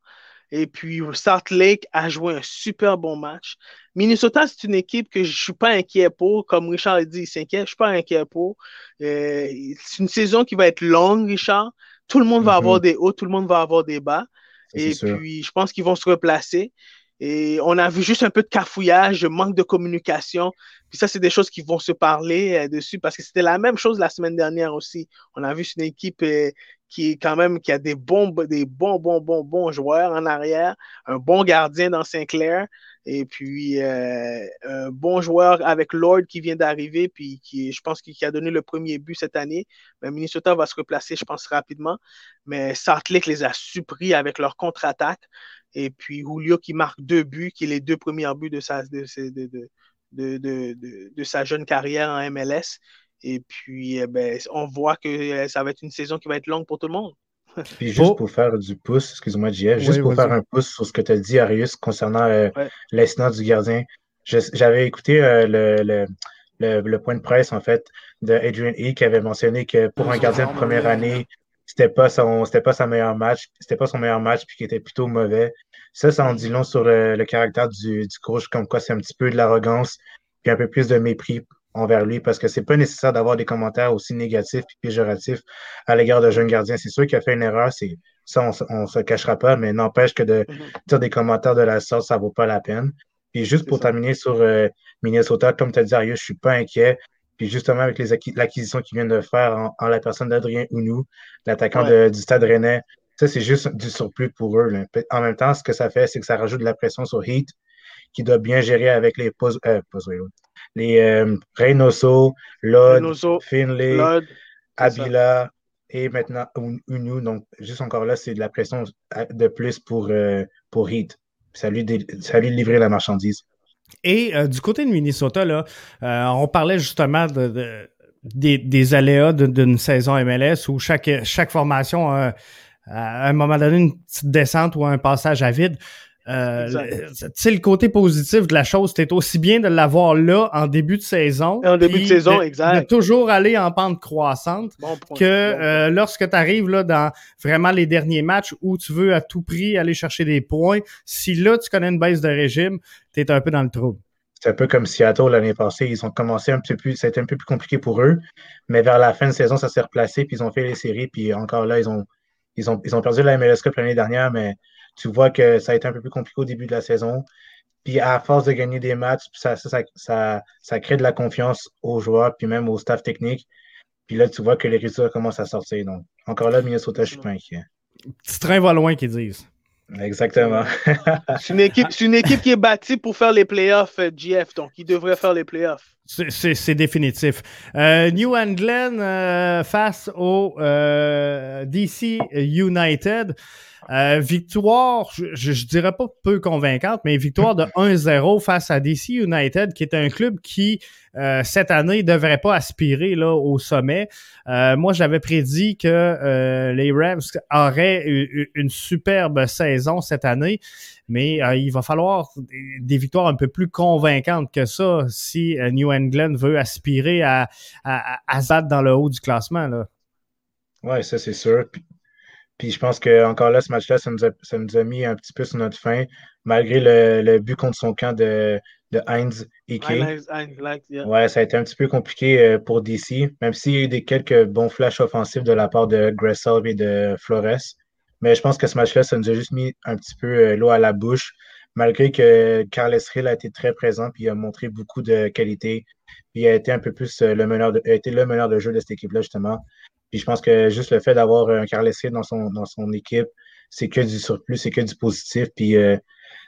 Speaker 3: Et puis, Salt Lake a joué un super bon match. Minnesota, c'est une équipe que je ne suis pas inquiet pour. Comme Richard a dit, il s'inquiète. Je ne suis pas inquiet pour. Euh, c'est une saison qui va être longue, Richard. Tout le monde va avoir mm-hmm. des hauts, tout le monde va avoir des bas. Et puis, je pense qu'ils vont se replacer. Et on a vu juste un peu de cafouillage, manque de communication. Puis ça, c'est des choses qui vont se parler euh, dessus parce que c'était la même chose la semaine dernière aussi. On a vu une équipe euh, qui quand même qui a des bons, des bons, bons, bons, bons joueurs en arrière, un bon gardien dans Sinclair, et puis euh, un bon joueur avec Lord qui vient d'arriver, puis qui, je pense, qui, a donné le premier but cette année. Mais Minnesota va se replacer, je pense, rapidement. Mais Salt les a suppris avec leur contre-attaque. Et puis Julio qui marque deux buts, qui est les deux premiers buts de sa, de, de, de, sa jeune carrière en MLS. Et puis, eh ben, on voit que euh, ça va être une saison qui va être longue pour tout le monde.
Speaker 2: Puis juste pour faire du pouce, excuse-moi, JF, juste pour faire un pouce sur ce que tu as dit, Arius, concernant euh, l'incident du gardien. J'avais écouté euh, le, le, point de presse, en fait, de Adrian E. qui avait mentionné que pour un gardien de première année, c'était pas son c'était pas sa meilleur match, c'était pas son meilleur match, puis qui était plutôt mauvais. Ça, ça en dit long sur le, caractère du, du, coach, comme quoi c'est un petit peu de l'arrogance, puis un peu plus de mépris envers lui, parce que c'est pas nécessaire d'avoir des commentaires aussi négatifs et péjoratifs à l'égard de jeunes gardiens. C'est sûr qu'il a fait une erreur, c'est ça, on, ne se cachera pas, mais n'empêche que de mm-hmm. dire des commentaires de la sorte, ça vaut pas la peine. Puis juste pour terminer sur euh, Minnesota, comme tu as dit, Arius, je suis pas inquiet. Puis justement, avec l'acquisition qu'ils viennent de faire en, la personne d'Adrien Ounou, l'attaquant du Stade Rennais, ça, c'est juste du surplus pour eux. En même temps, ce que ça fait, c'est que ça rajoute de la pression sur Heat, qui doit bien gérer avec les euh, les euh, Reynoso, Lod, Finlay, Abila et maintenant Ounou. Donc, juste encore là, c'est de la pression de plus pour, euh, pour Heat. Ça lui, ça lui livrer la marchandise.
Speaker 1: Et euh, du côté de Minnesota, là, euh, on parlait justement de, des, aléas d'une saison MLS où chaque, chaque formation a à un moment donné une petite descente ou un passage à vide. Euh, tu le côté positif de la chose, c'est aussi bien de l'avoir là en début de saison.
Speaker 3: En début de saison, exact.
Speaker 1: De toujours aller en pente croissante que euh, lorsque tu arrives là, dans vraiment les derniers matchs où tu veux à tout prix aller chercher des points, si là tu connais une baisse de régime, tu es un peu dans le trou.
Speaker 2: C'est un peu comme Seattle l'année passée. Ils ont commencé un petit peu plus, ça a été un peu plus compliqué pour eux, mais vers la fin de saison, ça s'est replacé, puis ils ont fait les séries, puis encore là, ils ont, ils ont, ils ont perdu la MLS Cup l'année dernière, mais tu vois que ça a été un peu plus compliqué au début de la saison. Puis à force de gagner des matchs, ça, ça, ça, ça, crée de la confiance aux joueurs, puis même au staff technique. Puis là, tu vois que les résultats commencent à sortir. Donc, encore là, Minnesota, je suis pas inquiet.
Speaker 1: Petit train va loin, qu'ils disent.
Speaker 2: Exactement.
Speaker 3: c'est une, équipe, une équipe qui est bâtie pour faire les playoffs, GF, donc ils devraient faire les playoffs.
Speaker 1: C'est définitif. Euh, New England euh, face au euh, DC United. Euh, victoire, je, je, dirais pas peu convaincante, mais victoire de 1-0 face à DC United, qui est un club qui, euh, cette année, devrait pas aspirer là, au sommet. Euh, moi, j'avais prédit que les Rams auraient une superbe saison cette année, mais il va falloir des victoires un peu plus convaincantes que ça si New England veut aspirer à, à, à, dans le haut du classement. Là.
Speaker 2: Oui, ça c'est sûr. Puis je pense que encore là, ce match-là, ça nous, a, ça nous a mis un petit peu sur notre fin, malgré le, le but contre son camp de, de Heinz Ike. Ouais, ça a été un petit peu compliqué euh, pour DC, même s'il y a eu des quelques bons flashs offensifs de la part de Gressel et de Flores. Mais je pense que ce match-là, ça nous a juste mis un petit peu euh, l'eau à la bouche, malgré que Carles Hill a été très présent puis il a montré beaucoup de qualité. Puis il a été un peu plus euh, le meneur de, a été le meneur de jeu de cette équipe-là, justement. Puis je pense que juste le fait d'avoir un Carles dans son, dans son équipe, c'est que du surplus, c'est que du positif. Puis euh,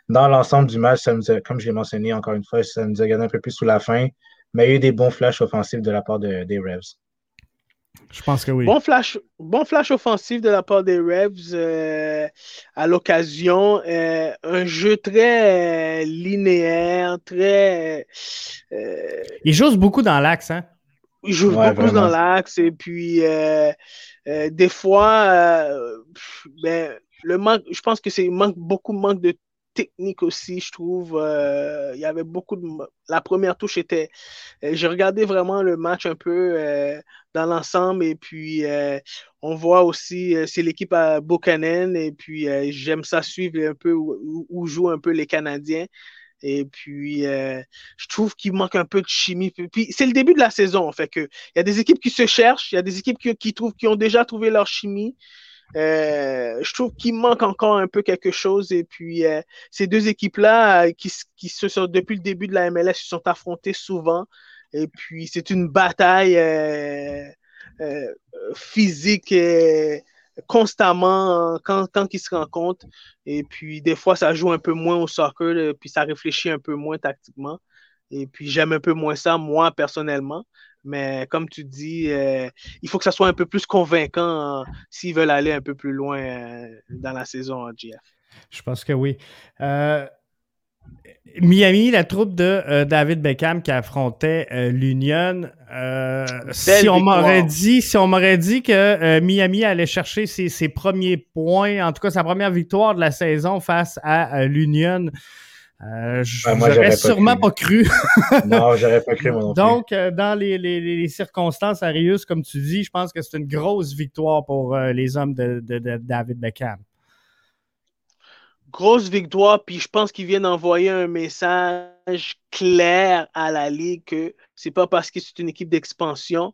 Speaker 2: dans l'ensemble du match, ça nous comme je l'ai mentionné encore une fois, ça nous a gagné un peu plus sous la fin. Mais il y a eu des bons flashs offensifs de la part des Revs.
Speaker 1: Je pense que oui.
Speaker 3: Bon flash, bon flash offensif de la part des Revs euh, à l'occasion. Euh, un jeu très linéaire, très.
Speaker 1: Il joue beaucoup dans l'axe, hein?
Speaker 3: Il joue beaucoup dans l'axe et puis euh, euh, des fois, euh, ben, le manque, je pense que c'est manque beaucoup manque de technique aussi, je trouve. il y avait beaucoup de. La première touche était. J'ai regardé vraiment le match un peu dans l'ensemble et puis on voit aussi c'est l'équipe à Buchanan et puis j'aime ça suivre un peu où, jouent un peu les Canadiens. Et puis, euh, je trouve qu'il manque un peu de chimie. Puis, c'est le début de la saison, en fait. Il y a des équipes qui se cherchent, il y a des équipes qui, trouvent, qui ont déjà trouvé leur chimie. je trouve qu'il manque encore un peu quelque chose. Et puis, ces deux équipes-là, qui, qui se sont, depuis le début de la MLS, se sont affrontées souvent. Et puis, c'est une bataille physique constamment quand, quand ils se rencontrent. Et puis, des fois, ça joue un peu moins au soccer, puis ça réfléchit un peu moins tactiquement. Et puis, j'aime un peu moins ça, moi, personnellement. Mais comme tu dis, euh, il faut que ça soit un peu plus convaincant euh, s'ils veulent aller un peu plus loin euh, dans la saison en GF.
Speaker 1: Je pense que oui. Miami, la troupe de David Beckham qui affrontait l'Union. si on m'aurait dit, si on m'aurait dit que Miami allait chercher ses, ses, premiers points, en tout cas sa première victoire de la saison face à l'Union, euh, je n'aurais sûrement pas cru.
Speaker 2: non, j'aurais pas cru, moi non
Speaker 1: Donc, euh, dans les, les, les, circonstances, Arius, comme tu dis, je pense que c'est une grosse victoire pour euh, les hommes de, de, de, David Beckham.
Speaker 3: Grosse victoire, puis je pense qu'ils viennent envoyer un message clair à la Ligue que c'est pas parce que c'est une équipe d'expansion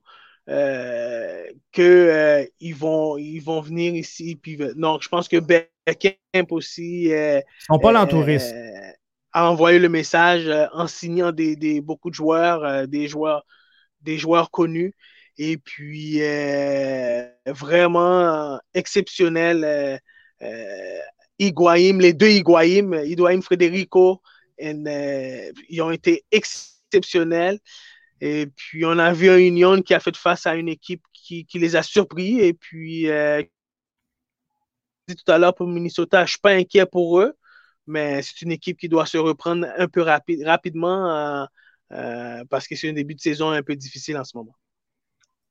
Speaker 3: euh, qu'ils ils vont, ils vont venir ici. Puis, non, je pense que Beckham aussi. Ils
Speaker 1: sont pas l'entouriste
Speaker 3: a envoyé le message euh, en signant des, beaucoup de joueurs, euh, des joueurs, des joueurs connus. Et puis, euh, vraiment exceptionnel. Higuaïm, les deux Higuaïm, Higuaïm Federico, ils ont été exceptionnels. Et puis, on a vu un Union qui a fait face à une équipe qui, les a surpris. Et puis, tout à l'heure pour Minnesota, je ne suis pas inquiet pour eux mais c'est une équipe qui doit se reprendre un peu rapidement euh, euh, parce que c'est un début de saison un peu difficile en ce moment.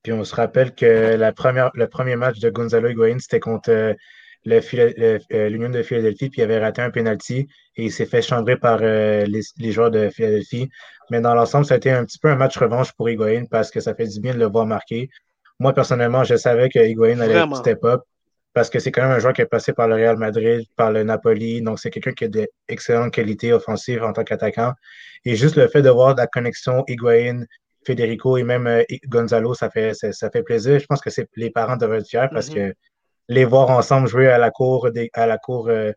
Speaker 2: Puis on se rappelle que le premier match de Gonzalo Higuain, c'était contre euh, l'Union de Philadelphie, puis il avait raté un penalty et il s'est fait chambrer par les, joueurs de Philadelphie. Mais dans l'ensemble, ça a été un petit peu un match revanche pour Higuain parce que ça fait du bien de le voir marquer. Moi, personnellement, je savais que Higuain allait step up parce que c'est quand même un joueur qui est passé par le Real Madrid, par le Napoli. Donc, c'est quelqu'un qui a d'excellentes qualités offensives en tant qu'attaquant. Et juste le fait de voir la connexion Higuain, Federico et même euh, Gonzalo, ça fait, ça, fait plaisir. Je pense que les parents devraient être fiers parce mm-hmm. que les voir ensemble jouer à la cour, à la cour, euh,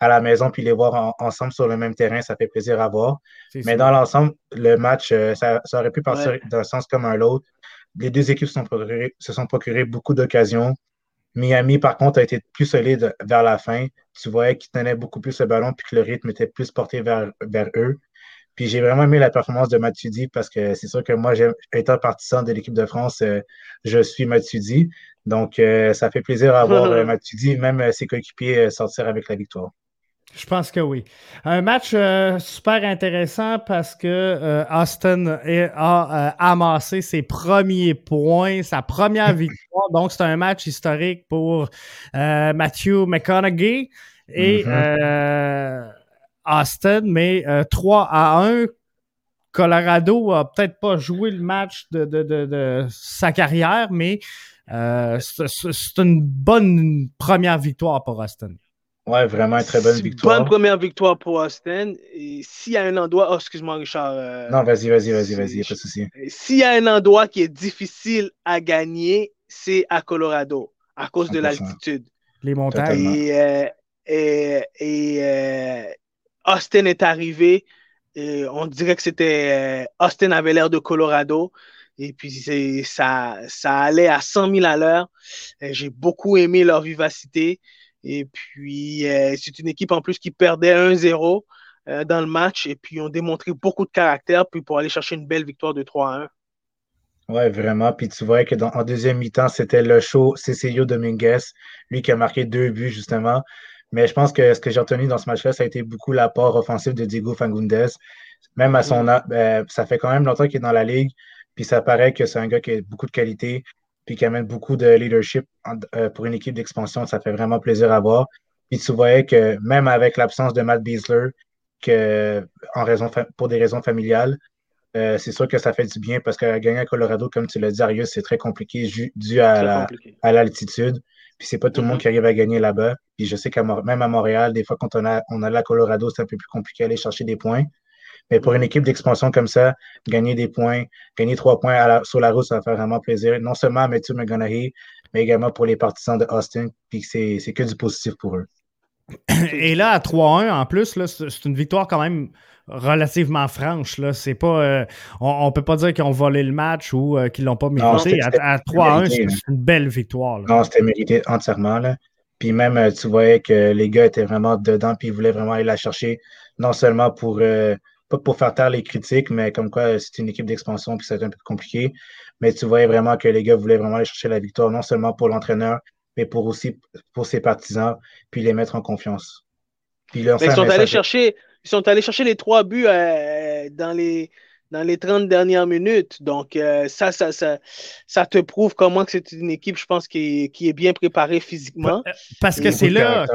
Speaker 2: à la maison, puis les voir ensemble sur le même terrain, ça fait plaisir à voir. Mais dans l'ensemble, le match, euh, ça, aurait pu passer d'un sens comme un l'autre. Les deux équipes se sont procurées beaucoup d'occasions. Miami, par contre, a été plus solide vers la fin. Tu voyais qu'ils tenaient beaucoup plus le ballon puis que le rythme était plus porté vers, vers eux. Puis j'ai vraiment aimé la performance de Matuidi parce que c'est sûr que moi, étant partisan de l'équipe de France, euh, je suis Matuidi. Donc, euh, ça fait plaisir à voir euh, Matuidi, même ses coéquipiers sortir avec la victoire.
Speaker 1: Je pense que oui. Un match euh, super intéressant parce que euh, Austin a euh, amassé ses premiers points, sa première victoire. Donc, c'est un match historique pour Matthew McConaughey et mm-hmm. Austin, mais 3 à 1. Colorado a peut-être pas joué le match de, de sa carrière, mais c'est une bonne première victoire pour Austin.
Speaker 2: Ouais, vraiment une très bonne victoire.
Speaker 3: Bonne première victoire pour Austin. Et s'il y a un endroit. Oh, excuse-moi, Richard. Euh,
Speaker 2: non, vas-y, vas-y, vas-y, vas-y, pas de souci.
Speaker 3: S'il y a un endroit qui est difficile à gagner, c'est à Colorado, à cause de l'altitude.
Speaker 1: Les montagnes.
Speaker 3: Et, euh, euh, Austin est arrivé. On dirait que c'était. Austin avait l'air de Colorado. Et puis, ça, allait à 100 000 à l'heure. J'ai beaucoup aimé leur vivacité. Et puis, euh, c'est une équipe en plus qui perdait 1-0 euh, dans le match. Et puis, ont démontré beaucoup de caractère puis pour aller chercher une belle victoire de 3-1.
Speaker 2: Oui, vraiment. Puis tu vois que en deuxième mi-temps, c'était le show Cecilio Dominguez, lui qui a marqué deux buts, justement. Mais je pense que ce que j'ai retenu dans ce match-là, ça a été beaucoup l'apport offensif de Diego Fagundez. Même à son âge, ben, ça fait quand même longtemps qu'il est dans la ligue. Puis ça paraît que c'est un gars qui a beaucoup de qualité puis qui amène beaucoup de leadership euh, pour une équipe d'expansion. Ça fait vraiment plaisir à voir. Puis tu voyais que même avec l'absence de Matt Beasler, que, en raison, pour des raisons familiales, euh, c'est sûr que ça fait du bien parce que gagner à Colorado, comme tu l'as dit, Arius, c'est très compliqué dû à, l'altitude. Puis c'est pas tout le monde mm-hmm. qui arrive à gagner là-bas. Puis je sais qu'à même à Montréal, des fois, quand on a, on a à Colorado, c'est un peu plus compliqué d'aller chercher des points. Mais pour une équipe d'expansion comme ça, gagner des points, gagner trois points sur la route, ça va faire vraiment plaisir. Non seulement à Matthew McGonaghy, mais également pour les partisans de Austin, puis c'est que du positif pour eux.
Speaker 1: Et là, à 3-1, en plus, c'est une victoire quand même relativement franche. Là. C'est pas, euh, on, ne peut pas dire qu'ils ont volé le match ou euh, qu'ils l'ont pas mérité. à, 3-1, c'est une belle victoire.
Speaker 2: Non, c'était mérité entièrement. Là. Puis même, euh, tu voyais que les gars étaient vraiment dedans, puis ils voulaient vraiment aller la chercher, non seulement pour, pas pour faire taire les critiques, mais comme quoi c'était une équipe d'expansion, puis c'était un peu compliqué. Mais tu voyais vraiment que les gars voulaient vraiment aller chercher la victoire, non seulement pour l'entraîneur, mais pour aussi pour ses partisans, puis les mettre en confiance.
Speaker 3: Puis ils sont allés chercher, ils sont allés chercher les trois buts euh, dans les dans les 30 dernières minutes. Donc, euh, ça, ça, ça, ça te prouve comment que c'est une équipe, je pense, qui est, qui est bien préparée physiquement.
Speaker 1: Parce que c'est là,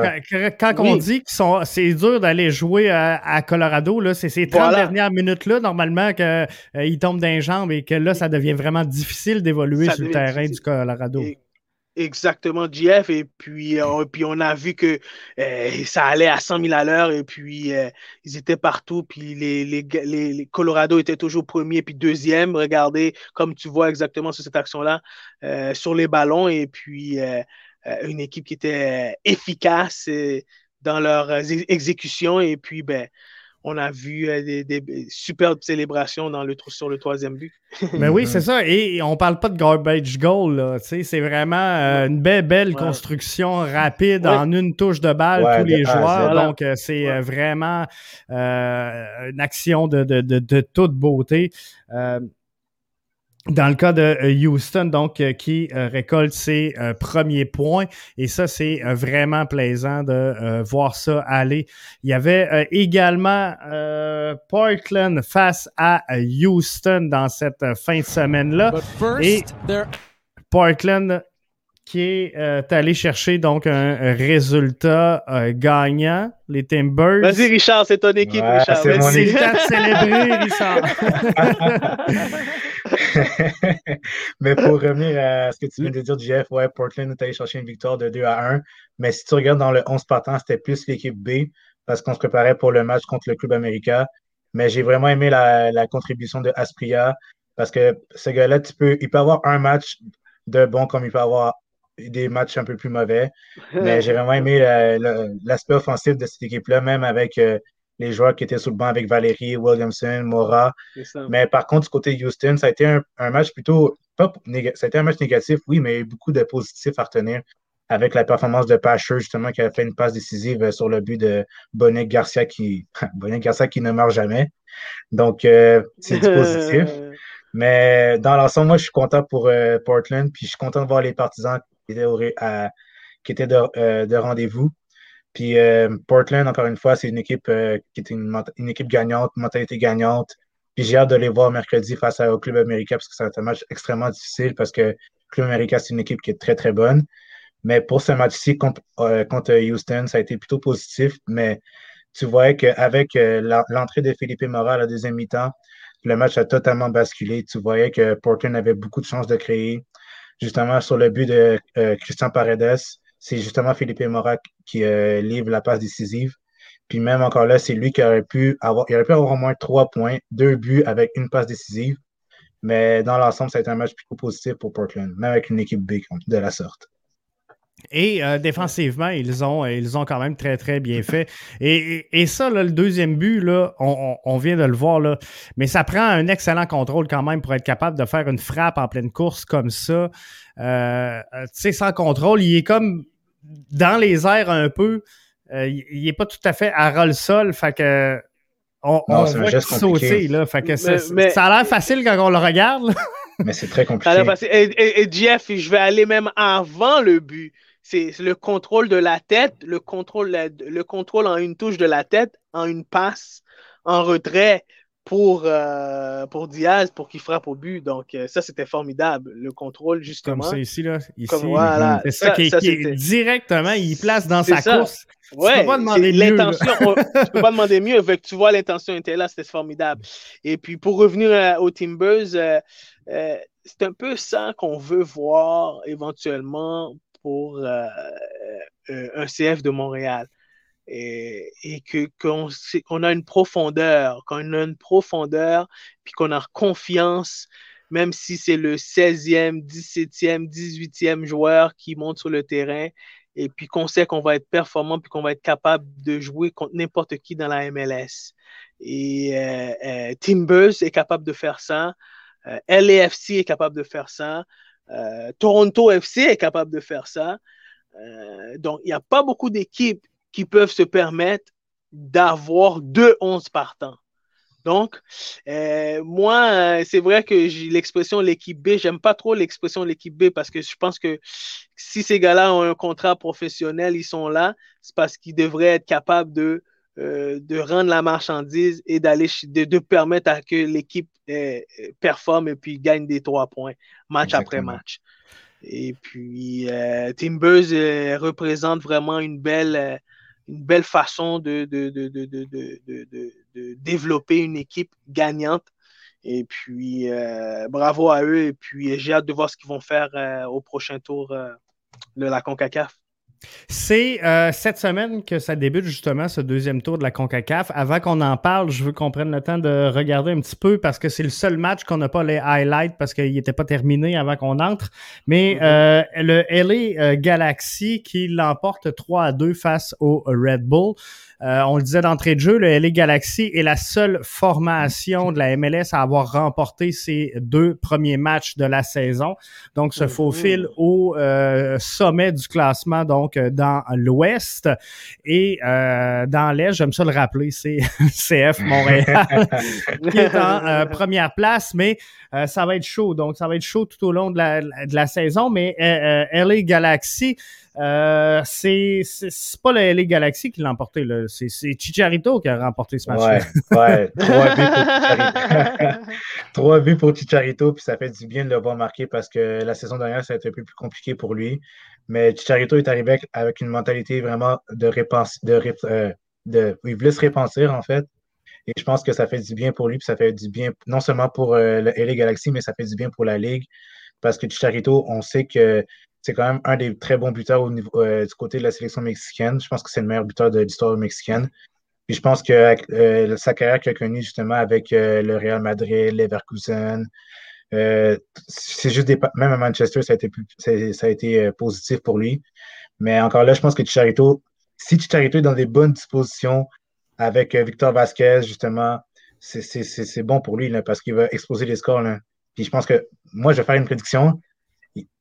Speaker 1: quand, on dit que c'est dur d'aller jouer à, Colorado, là, c'est ces 30 dernières minutes-là, normalement, qu'ils euh, tombent d'un jambes et que là, ça devient vraiment difficile d'évoluer sur le terrain du Colorado.
Speaker 3: Exactement, JF. Et puis, euh, puis on a vu que euh, ça allait à 100 000 à l'heure et puis euh, ils étaient partout. Puis les, les, les, Colorado étaient toujours premier puis deuxième. Regardez, comme tu vois exactement sur cette action-là, sur les ballons. Et puis une équipe qui était efficace dans leur exécution. Et puis, ben, on a vu euh, des, superbes célébrations dans le, sur le troisième but.
Speaker 1: Mais oui, c'est ça. Et on parle pas de garbage goal. C'est vraiment euh, une belle, belle construction rapide en une touche de balle tous les joueurs. Donc, euh, c'est vraiment une action de, de, de toute beauté dans le cas de euh, Houston, donc, euh, qui euh, récolte ses premiers points. Et ça, c'est vraiment plaisant de voir ça aller. Il y avait également Portland face à Houston dans cette fin de semaine-là. Et Portland qui est allé chercher donc un résultat gagnant, les Timbers.
Speaker 3: Vas-y, Richard, c'est ton équipe, Richard.
Speaker 2: C'est mon équipe.
Speaker 1: célébrer, Richard.
Speaker 2: mais pour revenir à ce que tu viens de dire, Jeff, ouais, Portland est allé chercher une victoire de 2 à 1. Mais si tu regardes dans le 11 partant, c'était plus l'équipe B parce qu'on se préparait pour le match contre le Club América. Mais j'ai vraiment aimé la, contribution de Aspria parce que ce gars-là, tu peux, il peut avoir un match de bon comme il peut avoir des matchs un peu plus mauvais. Mais j'ai vraiment aimé l'aspect offensif de cette équipe-là, même avec euh, les joueurs qui étaient sous le banc avec Valérie, Williamson, Mora. Mais par contre, du côté de Houston, ça a été un, match plutôt. Pas ça a été un match négatif, oui, mais beaucoup de positifs à retenir avec la performance de Pasher, justement, qui a fait une passe décisive sur le but de Bonnet Garcia qui, Bonnet Garcia qui ne meurt jamais. Donc, euh, c'est du positif. Mais dans l'ensemble, moi, je suis content pour euh, Portland, puis je suis content de voir les partisans qui étaient de, euh, de rendez-vous. Puis euh, Portland, encore une fois, c'est une équipe euh, qui est une, équipe gagnante, mentalité gagnante. Puis j'ai hâte de les voir mercredi face au Club Américain parce que c'est un match extrêmement difficile parce que Club Américain, c'est une équipe qui est très, très bonne. Mais pour ce match-ci contre, contre, Houston, ça a été plutôt positif. Mais tu voyais qu'avec l'entrée de Philippe Mora à la deuxième mi-temps, le match a totalement basculé. Tu voyais que Portland avait beaucoup de chances de créer. Justement, sur le but de Christian Paredes, c'est justement Philippe Morat qui euh, livre la passe décisive. Puis même encore là, c'est lui qui aurait pu avoir, il aurait pu avoir au moins trois points, deux buts avec une passe décisive. Mais dans l'ensemble, ça a été un match plutôt positif pour Portland, même avec une équipe B de la sorte.
Speaker 1: Et euh, défensivement, ils ont, ils ont quand même très, très bien fait. Et, ça, le deuxième but, là, on, vient de le voir, là, mais ça prend un excellent contrôle quand même pour être capable de faire une frappe en pleine course comme ça. Euh, tu sais, sans contrôle, il est comme dans les airs un peu. Euh, il n'est pas tout à fait à ras le sol. Fait que on, on voit sauter. Là, fait que ça, ça a l'air facile quand on le regarde.
Speaker 2: mais c'est très compliqué.
Speaker 3: Et, Jeff, je vais aller même avant le but. C'est le contrôle de la tête, le contrôle, le contrôle en une touche de la tête, en une passe, en retrait pour, euh, pour Diaz pour qu'il frappe au but. Donc, euh, ça, c'était formidable. Le contrôle, justement.
Speaker 1: Comme ça, ici, là. Ici, voilà. C'est ça, qui, est directement, il place dans sa course.
Speaker 3: Ouais, tu peux pas demander mieux. tu peux pas demander mieux. Fait que tu vois, l'intention était là, c'était formidable. Et puis, pour revenir euh, aux Timbers, c'est un peu ça qu'on veut voir éventuellement pour un CF de Montréal. Et, et que qu'on a une profondeur, qu'on a une profondeur, puis qu'on a confiance, même si c'est le 16e, 17e, 18e joueur qui monte sur le terrain, et puis qu'on sait qu'on va être performant, puis qu'on va être capable de jouer contre n'importe qui dans la MLS. Et euh, euh, Timbers est capable de faire ça, euh, LAFC est capable de faire ça, Toronto FC est capable de faire ça. donc, il n'y a pas beaucoup d'équipes qui peuvent se permettre d'avoir deux 11 partants. Donc, euh, moi, euh, c'est vrai que j'ai l'expression l'équipe B. J'aime pas trop l'expression l'équipe B parce que je pense que si ces gars-là ont un contrat professionnel, ils sont là, c'est parce qu'ils devraient être capables de, euh, de rendre la marchandise et d'aller de, de, permettre à que l'équipe performe et puis gagne des trois points match après match. Et puis, Timbers représente vraiment une belle une belle façon de, de, de, développer une équipe gagnante. Et puis, euh, bravo à eux. Et puis, j'ai hâte de voir ce qu'ils vont faire euh, au prochain tour euh, de la CONCACAF.
Speaker 1: C'est cette semaine que ça débute justement ce deuxième tour de la CONCACAF. Avant qu'on en parle, je veux qu'on prenne le temps de regarder un petit peu parce que c'est le seul match qu'on n'a pas les highlights parce qu'il n'était pas terminé avant qu'on entre. Mais mm-hmm. le LA Galaxy qui l'emporte 3 à 2 face au Red Bull. Euh, on le disait d'entrée de jeu, le LA Galaxy est la seule formation de la MLS à avoir remporté ses deux premiers matchs de la saison. Donc, se faufile au euh, sommet du classement, donc euh, dans l'Ouest. Et dans l'Est, j'aime ça le rappeler, c'est CF Montréal qui est en première place, mais ça va être chaud. Donc, ça va être chaud tout au long de la, de la saison. Mais LA Galaxy euh, c'est pas le LA Galaxy qui l'a emporté, c'est Chicharito qui a remporté ce match.
Speaker 2: Ouais, ouais, trois buts pour Chicharito. trois buts pour Chicharito, puis ça fait du bien de le voir marquer parce que la saison dernière, ça a été un peu plus compliqué pour lui. Mais Chicharito est arrivé avec, une mentalité vraiment de répenser, de, euh, de, il voulait se répenser en fait. Et je pense que ça fait du bien pour lui, puis ça fait du bien non seulement pour euh, le LA Galaxy, mais ça fait du bien pour la Ligue. Parce que Chicharito, on sait que c'est quand même un des très bons buteurs euh, du côté de la sélection mexicaine. Je pense que c'est le meilleur buteur de l'histoire mexicaine. Puis je pense que euh, sa carrière qu'il a connue justement avec euh, le Real Madrid, Leverkusen, c'est juste des. Même à Manchester, ça a été, ça a été positif pour lui. Mais encore là, je pense que Chicharito, si Chicharito est dans des bonnes dispositions avec Victor Vasquez, justement, c'est bon pour lui parce qu'il va exploser les scores. Puis je pense que moi, je vais faire une prédiction.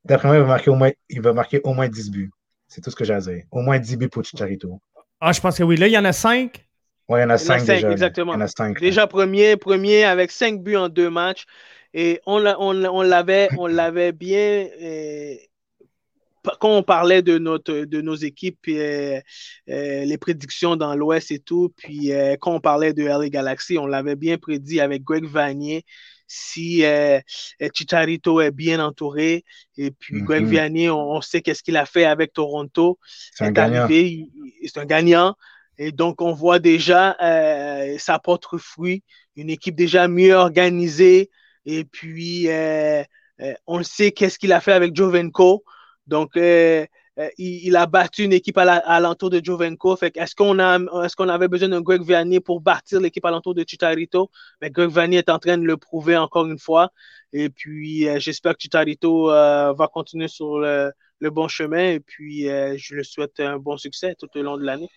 Speaker 2: D'après moi, il va, marquer au moins, il va marquer au moins 10 buts. C'est tout ce que j'ai à dire. Au moins 10 buts pour Chicharito.
Speaker 1: Ah, je pense que oui. Là, il y en a 5.
Speaker 2: Oui, il y en a 5 déjà.
Speaker 3: Exactement. déjà premier, premier avec 5 buts en deux matchs. Et on l'avait on, l'avait bien. Euh, quand on parlait de, notre, de nos équipes, euh, euh, les prédictions dans l'Ouest et tout, puis quand on parlait de LA Galaxy, on l'avait bien prédit avec Greg Vanier si euh, Chicharito est bien entouré. Et puis Greg mhm. Vianney, on, sait qu'est-ce qu'il a fait avec Toronto.
Speaker 2: C'est un gagnant.
Speaker 3: C'est un gagnant. Et donc, on voit déjà, euh, ça porte fruit. Une équipe déjà mieux organisée. Et puis, euh, euh, on sait qu'est-ce qu'il a fait avec Jovenko. Donc, euh, il, a battu une équipe à l'entour de Jovenko. est-ce qu'on a, est-ce qu'on avait besoin d'un Greg Vanier pour bâtir l'équipe à l'entour de Chicharito? Mais Greg Vanier est en train de le prouver encore une fois. Et puis, euh, j'espère que Chicharito euh, va continuer sur le, bon chemin. Et puis, je le souhaite un bon succès tout au long de l'année.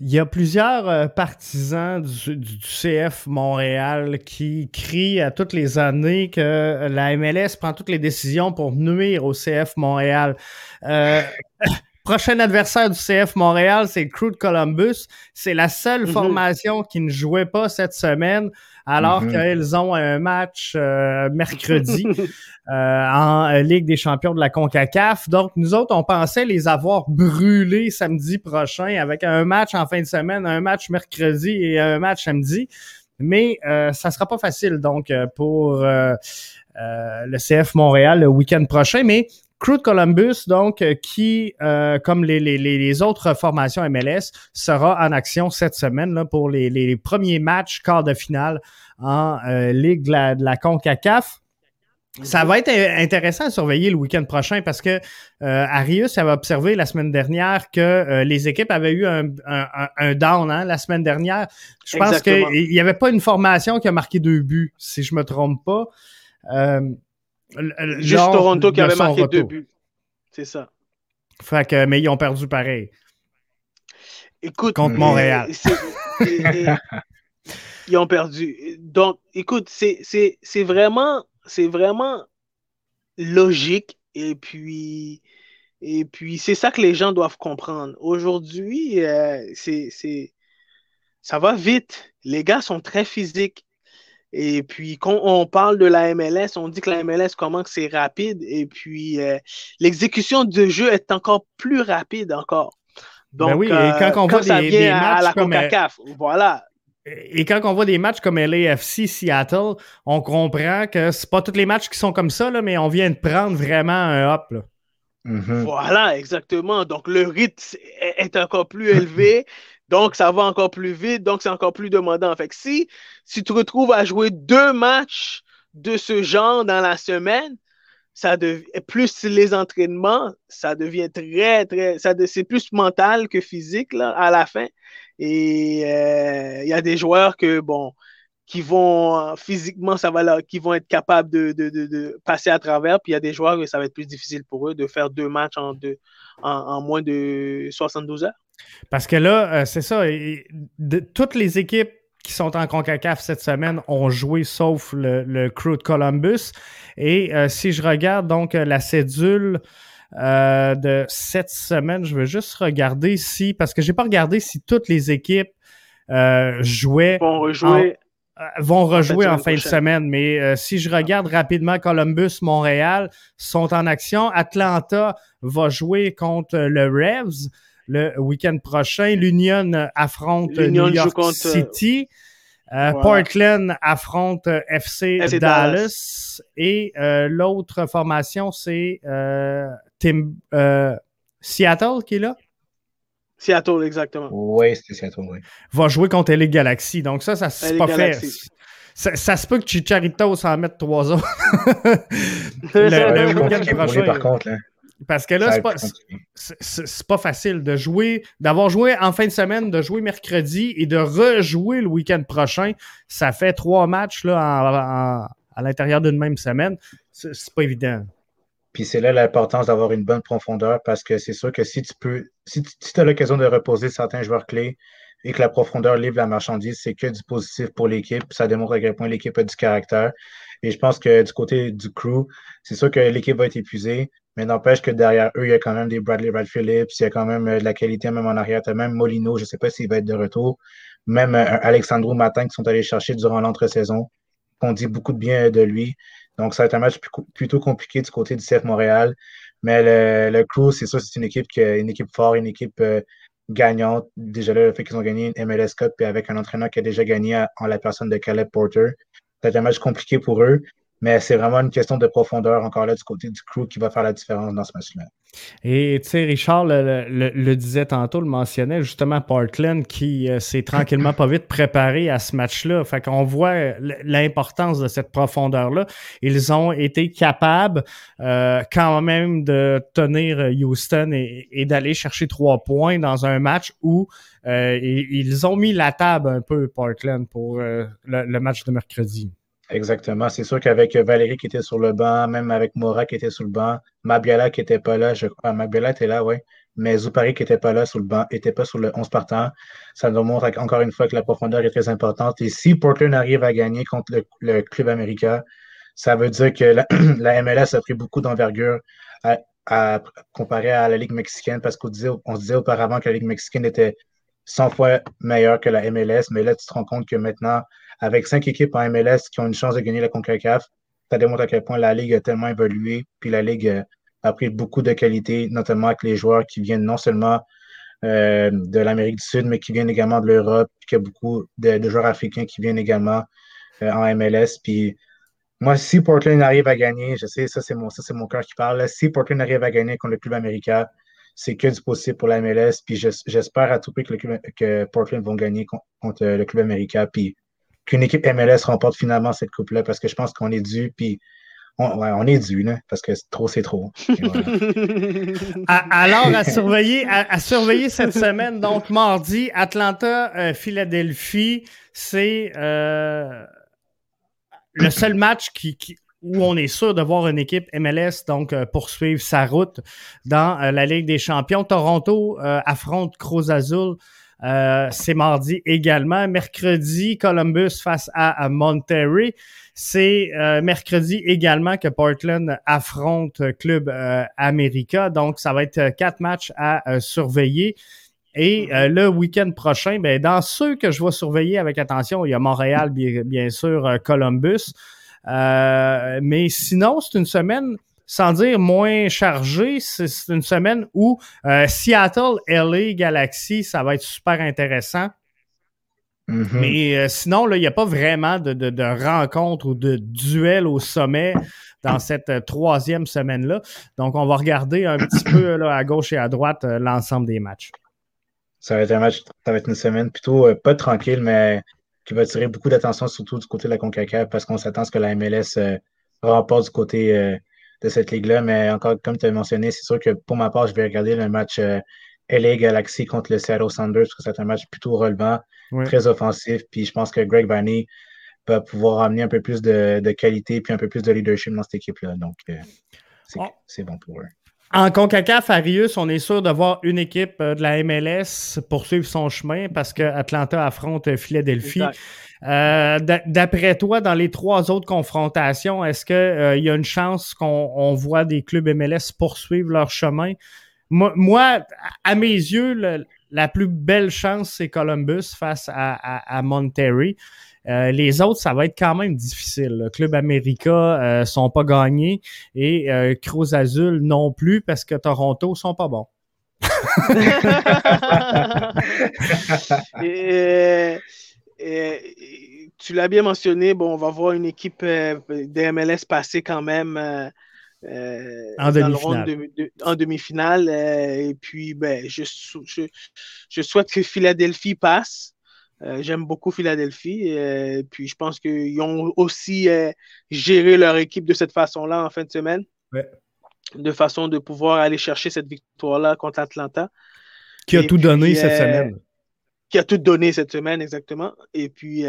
Speaker 1: Il y a plusieurs euh, partisans du, CF Montréal qui crient à toutes les années que la MLS prend toutes les décisions pour nuire au CF Montréal. Euh, prochain adversaire du CF Montréal, c'est Crew Columbus. C'est la seule mm-hmm. formation qui ne jouait pas cette semaine alors mm qu'ils ont un match euh, mercredi euh, en Ligue des champions de la CONCACAF. Donc, nous autres, on pensait les avoir brûlés samedi prochain avec un match en fin de semaine, un match mercredi et un match samedi. Mais euh, ça sera pas facile donc pour le CF Montréal le week-end prochain. Mais Crew Columbus, donc, euh, qui, euh, comme les, les, les, autres formations MLS, sera en action cette semaine là, pour les, les, premiers matchs quart de finale en euh, Ligue de la, de la CONCACAF. Ça va être intéressant à surveiller le week-end prochain parce que euh, Arius avait observé la semaine dernière que les équipes avaient eu un, un, un down hein, la semaine dernière. Je pense qu'il n'y avait pas une formation qui a marqué deux buts, si je me trompe pas.
Speaker 3: Juste Toronto qui avait marqué deux buts. C'est ça.
Speaker 1: Fait que, mais ils ont perdu pareil.
Speaker 3: Écoute,
Speaker 1: contre Montréal.
Speaker 3: ils ont perdu. Donc, écoute, c'est vraiment, c'est vraiment logique. Et puis, et puis c'est ça que les gens doivent comprendre. Aujourd'hui, euh, c'est, ça va vite. Les gars sont très physiques. Et puis, quand on parle de la MLS, on dit que la MLS, comment c'est rapide. Et puis, euh, l'exécution de jeu est encore plus rapide encore.
Speaker 1: Ben Donc, oui, et quand on voit des, des, matchs
Speaker 3: à la
Speaker 1: comme,
Speaker 3: CONCACAF, voilà.
Speaker 1: Et quand on voit des matchs comme LAFC Seattle, on comprend que c'est pas tous les matchs qui sont comme ça, là, mais on vient de prendre vraiment un hop. Là.
Speaker 3: Mm-hmm. Voilà, exactement. Donc, le rythme est encore plus élevé. Donc, ça va encore plus vite. Donc, c'est encore plus demandant. Fait que si, si tu te retrouves à jouer deux matchs de ce genre dans la semaine, ça devient plus les entraînements, ça devient très, très. Ça c'est plus mental que physique là, à la fin. Et euh, il y a des joueurs que, bon, qui vont physiquement, ça va qui vont être capables de, de, de, passer à travers. Puis il y a des joueurs que ça va être plus difficile pour eux de faire deux matchs en, deux, en moins de 72 heures.
Speaker 1: Parce que là, euh, c'est ça, de, toutes les équipes qui sont en CONCACAF cette semaine ont joué sauf le, crew de Columbus. Et euh, si je regarde donc la cédule euh, de cette semaine, je veux juste regarder si, parce que j'ai pas regardé si toutes les équipes jouaient.
Speaker 3: Vont rejouer.
Speaker 1: En, vont rejouer en, fin de semaine, mais si je regarde rapidement Columbus, Montréal sont en action. Atlanta va jouer contre le Revs le week-end prochain. L'Union affronte New York City. Euh, Portland affronte FC, Dallas. Et euh, l'autre formation, c'est euh, Seattle qui est là.
Speaker 3: Seattle, exactement.
Speaker 2: Oui, c'est Seattle, oui.
Speaker 1: Va jouer contre les Galaxy. Donc ça, ça c'est pas fait. Ça, se peut que Chicharito s'en mette trois autres.
Speaker 2: le, le week-end prochain. Par contre, là.
Speaker 1: Parce que là, c'est pas, c'est pas facile de jouer, d'avoir joué en fin de semaine, de jouer mercredi et de rejouer le week-end prochain. Ça fait trois matchs là, à l'intérieur d'une même semaine. C'est pas évident.
Speaker 2: Puis c'est là l'importance d'avoir une bonne profondeur parce que c'est sûr que si tu peux, si tu as l'occasion de reposer certains joueurs clés et que la profondeur livre la marchandise, c'est que du positif pour l'équipe. Ça démontre à quel point l'équipe a du caractère. Et je pense que du côté du crew, c'est sûr que l'équipe va être épuisée, mais n'empêche que derrière eux, il y a quand même des Bradley Brad Phillips, il y a quand même euh, de la qualité même en arrière. As même Molino, je ne sais pas s'il va être de retour. Même euh, Alexandro Matin qui sont allés chercher durant l'entre-saison. On dit beaucoup de bien de lui. Donc, ça va être un match plutôt compliqué du côté du CF Montréal. Mais le, le crew, c'est ça, c'est une équipe qui une équipe forte, une équipe euh, gagnante. Déjà là, le fait qu'ils ont gagné une MLS Cup, puis avec un entraîneur qui a déjà gagné en la personne de Caleb Porter. C'est un match compliqué pour eux. Mais c'est vraiment une question de profondeur, encore là, du côté du crew, qui va faire la différence dans ce match-là.
Speaker 1: Et tu sais, Richard le, disait tantôt, le mentionnait, justement, Portland qui euh, s'est tranquillement pas vite préparé à ce match-là. Fait qu'on voit l'importance de cette profondeur-là. Ils ont été capables euh, quand même de tenir Houston et, d'aller chercher trois points dans un match où euh, ils ont mis la table un peu, Portland, pour le match de mercredi.
Speaker 2: Exactement. C'est sûr qu'avec Valérie qui était sur le banc, même avec Mora qui était sur le banc, Mabiala qui n'était pas là, je crois. Mabiala était là, oui. Mais Zoupari qui n'était pas là sur le banc, n'était pas sur le 11 partant. Ça nous montre encore une fois que la profondeur est très importante. Et si Portland arrive à gagner contre le, club américain, ça veut dire que la, MLS a pris beaucoup d'envergure à, comparer à la Ligue mexicaine parce qu'on disait, on disait auparavant que la Ligue mexicaine était 100 fois meilleure que la MLS. Mais là, tu te rends compte que maintenant, avec cinq équipes en MLS qui ont une chance de gagner la CONCACAF, ça démontre à quel point la Ligue a tellement évolué, puis la Ligue euh, a pris beaucoup de qualité, notamment avec les joueurs qui viennent non seulement euh, de l'Amérique du Sud, mais qui viennent également de l'Europe, puis qu'il y a beaucoup de, joueurs africains qui viennent également euh, en MLS. Puis moi, si Portland arrive à gagner, je sais, ça c'est mon, cœur qui parle, si Portland arrive à gagner contre le club américain, c'est que du possible pour la MLS. Puis j'espère à tout prix que, Portland vont gagner contre le club américain. Puis qu'une équipe MLS remporte finalement cette coupe-là parce que je pense qu'on est dû, puis on, est dû, là, parce que trop, c'est trop.
Speaker 1: alors, à surveiller, à, surveiller cette semaine, donc mardi, Atlanta, euh, Philadelphie, c'est euh, le seul match qui, où on est sûr de voir une équipe MLS donc poursuivre sa route dans la Ligue des Champions. Toronto affronte Cruz Azul. C'est mardi également. Mercredi, Columbus face à, Monterrey. C'est mercredi également que Portland affronte Club America. Donc, ça va être quatre matchs à surveiller. Et euh, le week-end prochain, ben, dans ceux que je vais surveiller avec attention, il y a Montréal, bien, sûr, euh, Columbus. Euh, mais sinon, c'est une semaine, sans dire moins chargée, c'est une semaine où Seattle, LA, Galaxy, ça va être super intéressant. Mm-hmm. Mais sinon, il n'y a pas vraiment de, de, de rencontre ou de duel au sommet dans cette troisième semaine-là. Donc, on va regarder un petit peu là, à gauche et à droite l'ensemble des matchs.
Speaker 2: Ça va être un match, ça va être une semaine plutôt euh, pas tranquille, mais qui va attirer beaucoup d'attention, surtout du côté de la CONCACAF, parce qu'on s'attend à ce que la MLS euh, remporte du côté euh, de cette ligue-là. Mais encore, comme tu as mentionné, c'est sûr que pour ma part, je vais regarder le match LA Galaxy contre le Seattle Sanders, parce que c'est un match plutôt relevant, très offensif. Puis je pense que Greg Barney va pouvoir amener un peu plus de, qualité puis un peu plus de leadership dans cette équipe-là. Donc, c'est bon pour eux.
Speaker 1: En CONCACAF, Arius, on est sûr de voir une équipe euh, de la MLS poursuivre son chemin parce que Atlanta affronte Philadelphie. Euh, d'après toi, dans les trois autres confrontations, est-ce qu'il euh, y a une chance qu'on voit des clubs MLS poursuivre leur chemin? Moi, à mes yeux, la plus belle chance, c'est Columbus face à, à, à Monterrey. Euh, les autres, ça va être quand même difficile. Le Club America euh, sont pas gagnés et euh, Cruz Azul non plus parce que Toronto sont pas bons.
Speaker 3: tu l'as bien mentionné, bon, on va voir une équipe euh, des MLS passer quand même
Speaker 1: en demi-finale.
Speaker 3: en demi-finale. et puis, ben, je, je, souhaite que Philadelphie passe. Euh, j'aime beaucoup Philadelphie. Euh, puis je pense qu'ils ont aussi euh, géré leur équipe de cette façon-là en fin de semaine. De façon de pouvoir aller chercher cette victoire-là contre Atlanta.
Speaker 1: Qui a tout donné cette semaine.
Speaker 3: Qui a tout donné cette semaine, exactement. Et puis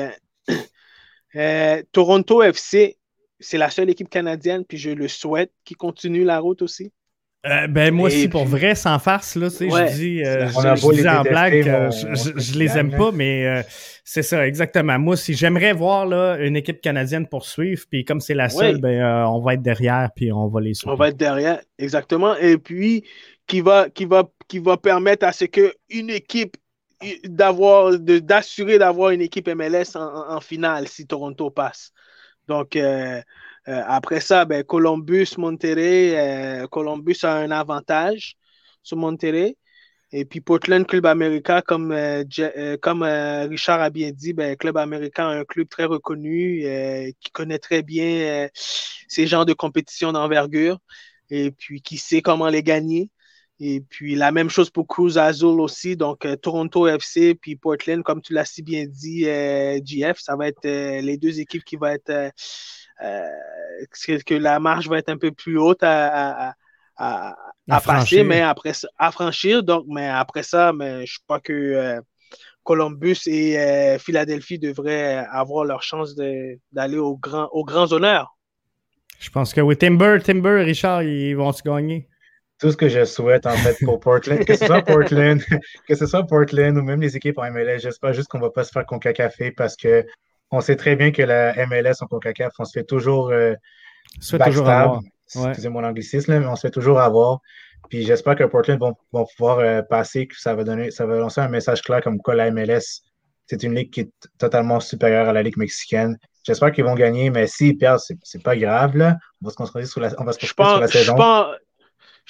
Speaker 3: Toronto FC, c'est la seule équipe canadienne, puis je le souhaite, qui continue la route aussi.
Speaker 1: Euh, ben moi aussi, pour vrai, sans farce, là, tu sais, je dis, euh, je, en blague, je, les aime pas, mais euh, c'est ça, exactement. Moi aussi, j'aimerais voir là, une équipe canadienne poursuivre, puis comme c'est la seule, ben, on va être derrière, puis on va les suivre.
Speaker 3: On va être derrière, exactement. Et puis, qui va, qui va, qui va permettre à ce qu'une équipe d'avoir, d'assurer d'avoir une équipe MLS en, en, finale si Toronto passe. Donc, euh, après ça, ben, Columbus, Monterrey, euh, Columbus a un avantage sur Monterrey. Et puis Portland Club America, comme, euh, comme Richard a bien dit, ben, Club America est un club très reconnu qui connaît très bien ces genres de compétitions d'envergure et puis qui sait comment les gagner. Et puis la même chose pour Cruz Azul aussi, donc Toronto FC puis Portland, comme tu l'as si bien dit, GF, ça va être les deux équipes qui vont être que la marche va être un peu plus haute à, passer, mais après à franchir. Donc, mais après ça, mais je crois que euh, Columbus et euh, Philadelphie devraient avoir leur chance d'aller au grand, aux grands honneurs.
Speaker 1: Je pense que oui, Timber, Timber, Richard, ils vont se gagner?
Speaker 2: Tout ce que je souhaite en fait pour Portland, que ce soit Portland, que ce soit Portland ou même les équipes en MLS, j'espère juste qu'on ne va pas se faire café parce que on sait très bien que la MLS en CONCACAF, on se fait toujours euh,
Speaker 1: backstab.
Speaker 2: Excusez mon anglicisme, mais on se fait toujours avoir. Puis j'espère que Portland vont, pouvoir euh, passer, que ça va donner, ça va lancer un message clair comme quoi la MLS, c'est une ligue qui est totalement supérieure à la ligue mexicaine. J'espère qu'ils vont gagner, mais s'ils perdent, c'est pas grave. Là. On va se concentrer sur la, on va se sur la saison.
Speaker 3: Je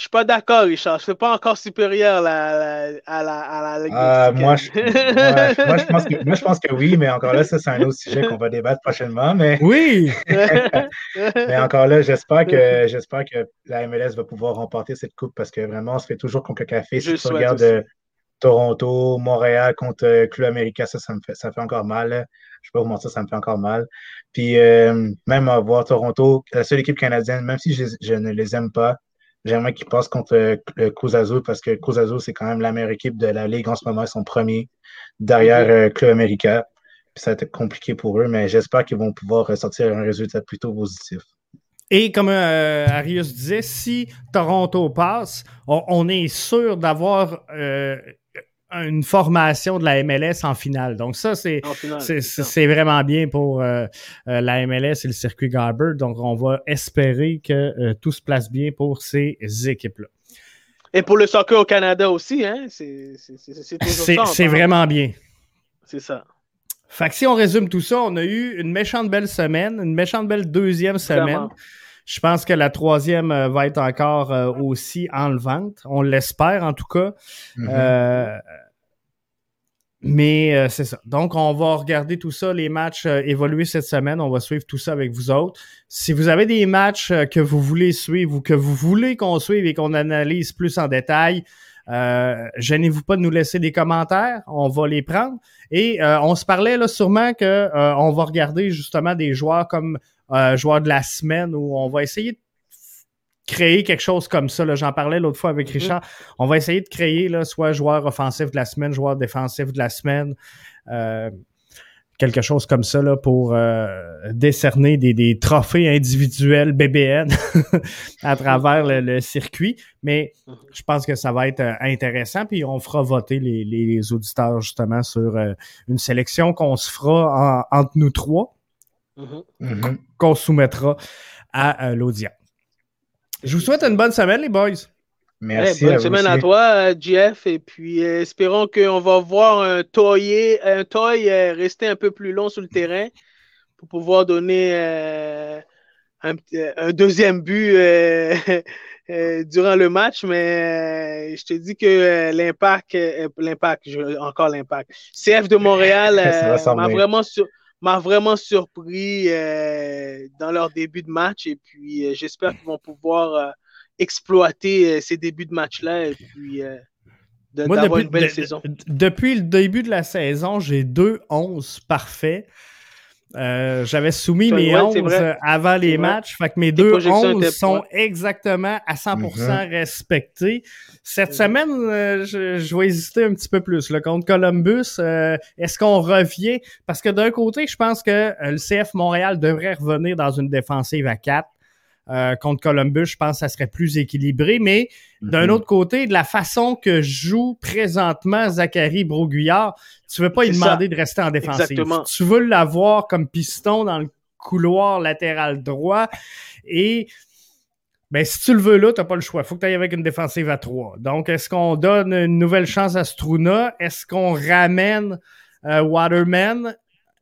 Speaker 3: suis pas d'accord, Richard. Je ne suis pas encore supérieur à la, à la
Speaker 2: ah, moi, je, moi, je pense que, moi, je pense que oui, mais encore là, ça, c'est un autre sujet qu'on va débattre prochainement. Mais,
Speaker 1: oui!
Speaker 2: mais encore là, j'espère que, j'espère que la MLS va pouvoir remporter cette coupe parce que vraiment, on se fait toujours contre café. Si tu regardes euh, Toronto, Montréal contre euh, Club América, ça, ça me fait, ça fait encore mal. Je ne vais pas vous mentir, ça me fait encore mal. Puis euh, même à voir Toronto, la seule équipe canadienne, même si je, je ne les aime pas, J'aimerais qu'ils passent contre le Cruz Azul parce que Cruz Azul, c'est quand même la meilleure équipe de la Ligue en ce moment. Ils sont premiers derrière euh, Club Américain. ça va être compliqué pour eux, mais j'espère qu'ils vont pouvoir ressortir un résultat plutôt positif.
Speaker 1: Et comme euh, Arius disait, si Toronto passe, on, est sûr d'avoir euh, une formation de la MLS en finale. Donc ça, c'est c'est vraiment bien pour euh, la MLS et le circuit Garber. Donc on va espérer que tout se place bien pour ces équipes-là.
Speaker 3: Et pour le soccer au Canada aussi, hein? c'est
Speaker 1: vraiment bien.
Speaker 3: C'est ça.
Speaker 1: Fait que si on résume tout ça, on a eu une méchante belle semaine, une méchante belle deuxième semaine. Je pense que la troisième euh, va être encore euh, aussi enlevante. On l'espère en tout cas. Mm-hmm. Euh, mais c'est ça. Donc, on va regarder tout ça, les matchs évoluer cette semaine. On va suivre tout ça avec vous autres. Si vous avez des matchs que vous voulez suivre ou que vous voulez qu'on suive et qu'on analyse plus en détail, euh, gênez-vous pas de nous laisser des commentaires, on va les prendre. Et euh, on se parlait là sûrement que euh, on va regarder justement des joueurs comme euh, joueurs de la semaine où on va essayer de créer quelque chose comme ça. J'en parlais l'autre fois avec mm-hmm. Richard. On va essayer de créer là, soit joueur offensif de la semaine, joueur défensif de la semaine. Euh, quelque chose comme ça là, pour euh, décerner des, des, trophées individuels BBN à travers le, circuit. Mais je pense que ça va être euh, intéressant. Puis on fera voter les, les, auditeurs justement sur euh, une sélection qu'on se fera entre nous trois, mm-hmm. qu'on soumettra à l'audience. Je vous souhaite une bonne semaine, les boys.
Speaker 3: Merci. bonne semaine à toi, Jeff. Et puis, euh, espérons qu'on va voir un toy, un toy euh, rester un peu plus long sur le terrain pour pouvoir donner euh, un, deuxième but durant le match. Mais je te dis que l'impact, l'impact, encore l'impact. CF de Montréal m'a vraiment, m'a vraiment surpris dans leur début de match. Et puis, j'espère qu'ils vont pouvoir exploiter euh, ces débuts de match-là et puis euh, d'avoir une belle saison.
Speaker 1: Depuis le début de la saison, j'ai deux 11 parfaits. Euh, j'avais soumis mes 11 avant les matchs, fait que mes deux 11 sont exactement à 100% mm-hmm. respectés. Cette semaine, je, vais hésiter un petit peu plus. Là, contre Columbus, est-ce qu'on revient? Parce que d'un côté, je pense que le CF Montréal devrait revenir dans une défensive à 4. Euh, contre Columbus, je pense que ça serait plus équilibré. Mais d'un mhm. autre côté, de la façon que joue présentement Zachary Broguillard, tu veux pas lui demander de rester en défensive. Tu veux l'avoir comme piston dans le couloir latéral droit. Et ben, si tu le veux là, tu n'as pas le choix. Il faut que tu ailles avec une défensive à trois. Donc, est-ce qu'on donne une nouvelle chance à Struna? Est-ce qu'on ramène euh, Waterman?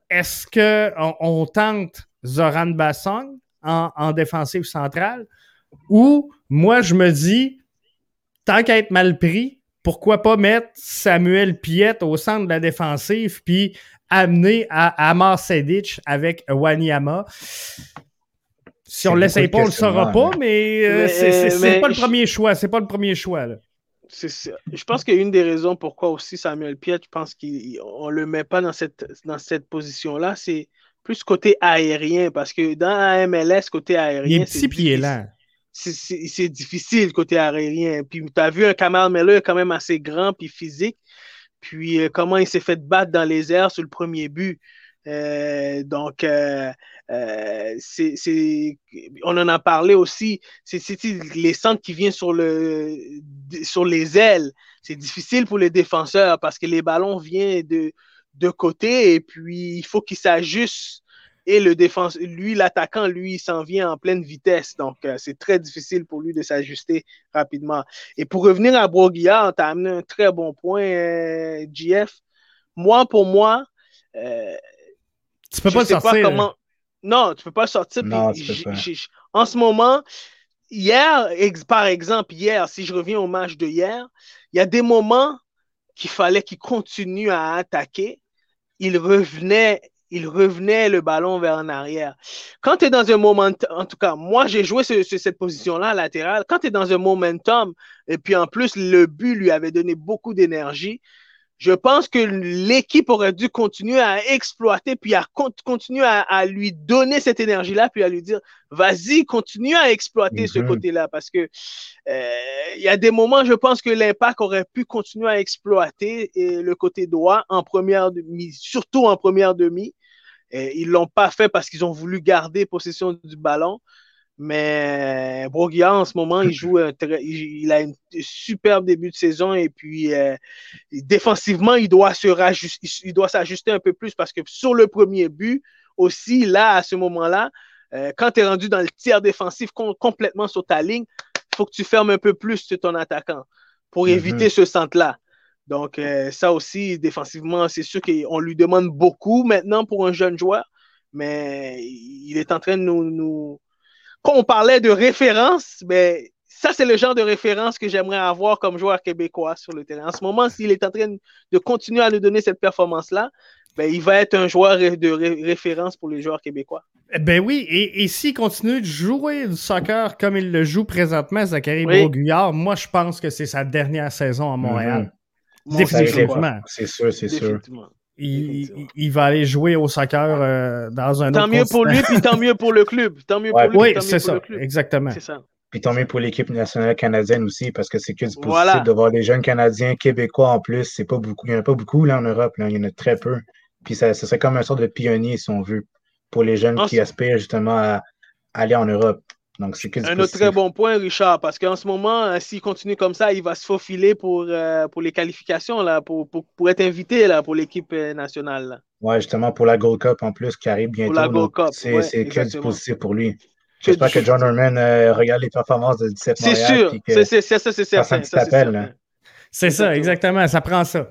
Speaker 1: Est-ce qu'on on tente Zoran Bassong? En, défensive centrale. Ou moi, je me dis, tant qu'à être mal pris, pourquoi pas mettre Samuel Piette au centre de la défensive puis amener à Amar Sedic avec Wanyama. Si on ne l'essaye pas, on ne le saura pas, mais, euh, c'est pas le premier choix. C'est pas le premier choix.
Speaker 3: Je pense qu'une des raisons pourquoi aussi Samuel Piette, je pense qu'on ne le met pas dans cette, dans cette position-là, c'est plus côté aérien, parce que dans la MLS, côté aérien.
Speaker 1: c'est petit là.
Speaker 3: C'est difficile côté aérien. Puis tu as vu un Kamal Miller quand même assez grand puis physique. Puis euh, comment il s'est fait battre dans les airs sur le premier but. Euh, donc, euh, c'est, on en a parlé aussi. C'est, les centres qui viennent sur, le, sur les ailes. C'est difficile pour les défenseurs parce que les ballons viennent de, de côté et puis il faut qu'il s'ajuste. Et le défense, lui, l'attaquant, lui, il s'en vient en pleine vitesse. Donc, euh, c'est très difficile pour lui de s'ajuster rapidement. Et pour revenir à Broguillard, tu as amené un très bon point, euh, GF. Moi, pour moi, euh,
Speaker 1: tu peux pas sortir. comment...
Speaker 3: Non, tu peux pas sortir. en ce moment, hier, par exemple, hier, si je reviens au match de hier, il y a des moments qu'il fallait qu'il continue à attaquer il revenait, il revenait le ballon vers en arrière. Quand tu es dans un momentum, en tout cas, moi j'ai joué sur, cette position-là latérale. Quand tu es dans un momentum, et puis en plus le but lui avait donné beaucoup d'énergie, je pense que l'équipe aurait dû continuer à exploiter, puis à continuer à, lui donner cette énergie-là, puis à lui dire, vas-y, continue à exploiter ce mhm. côté-là, parce que euh, il y a des moments, je pense que l'impact aurait pu continuer à exploiter le côté droit en première demi, surtout en première demi. Ils ils l'ont pas fait parce qu'ils ont voulu garder possession du ballon. Mais Broguillard, en ce moment, il joue un il, a un superbe début de saison et puis euh, défensivement, il doit il doit s'ajuster un peu plus parce que sur le premier but, aussi, là, à ce moment-là, euh, quand tu es rendu dans le tiers défensif complètement sur ta ligne, il faut que tu fermes un peu plus ton attaquant pour mm-hmm. éviter ce centre-là. Donc, euh, ça aussi, défensivement, c'est sûr qu'on lui demande beaucoup maintenant pour un jeune joueur, mais il est en train de nous. Quand on parlait de référence, mais ben, ça, c'est le genre de référence que j'aimerais avoir comme joueur québécois sur le terrain. En ce moment, s'il est en train de continuer à nous donner cette performance-là, ben, il va être un joueur de référence pour les joueurs québécois.
Speaker 1: Ben oui, et, s'il continue de jouer du soccer comme il le joue présentement, Zachary oui. moi je pense que c'est sa dernière saison à Montréal.
Speaker 2: Mhm. Définitivement. C'est sûr, c'est sûr.
Speaker 1: Il, va aller jouer au soccer euh, dans un
Speaker 3: tant
Speaker 1: autre
Speaker 3: mieux pour lui, puis tant mieux pour le club. Tant mieux pour lui,
Speaker 1: oui, c'est ça, exactement.
Speaker 3: Ça.
Speaker 2: Puis tant mieux pour l'équipe nationale canadienne aussi, parce que c'est que du positif de voir des jeunes Canadiens, Québécois en plus. C'est pas beaucoup. Il n'y en a pas beaucoup là en Europe, là. il y en a très peu. Puis ça, ça serait comme un sort de pionnier, si on veut, pour les jeunes qui aspirent justement à aller en Europe. Donc, c'est
Speaker 3: Un autre très bon point, Richard, parce qu'en ce moment, euh, s'il continue comme ça, il va se faufiler pour, euh, pour les qualifications, là, pour, pour, être invité là, pour l'équipe euh, nationale.
Speaker 2: Oui, justement, pour la Gold Cup en plus, qui arrive bientôt. Pour la Gold Cup. C'est que du positif pour lui. J'espère que John Norman regarde les performances de 17
Speaker 3: C'est sûr, c'est ça, c'est certain.
Speaker 1: C'est ça, exactement, ça prend ça.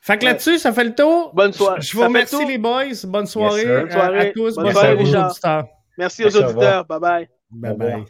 Speaker 1: Fait que là-dessus, ça fait le tour.
Speaker 3: Bonne soirée.
Speaker 1: Je vous remercie, les boys. Bonne soirée, à, tous. Bonne, soirée, aux auditeurs.
Speaker 3: Merci aux auditeurs. Bye bye.
Speaker 1: Bye bye.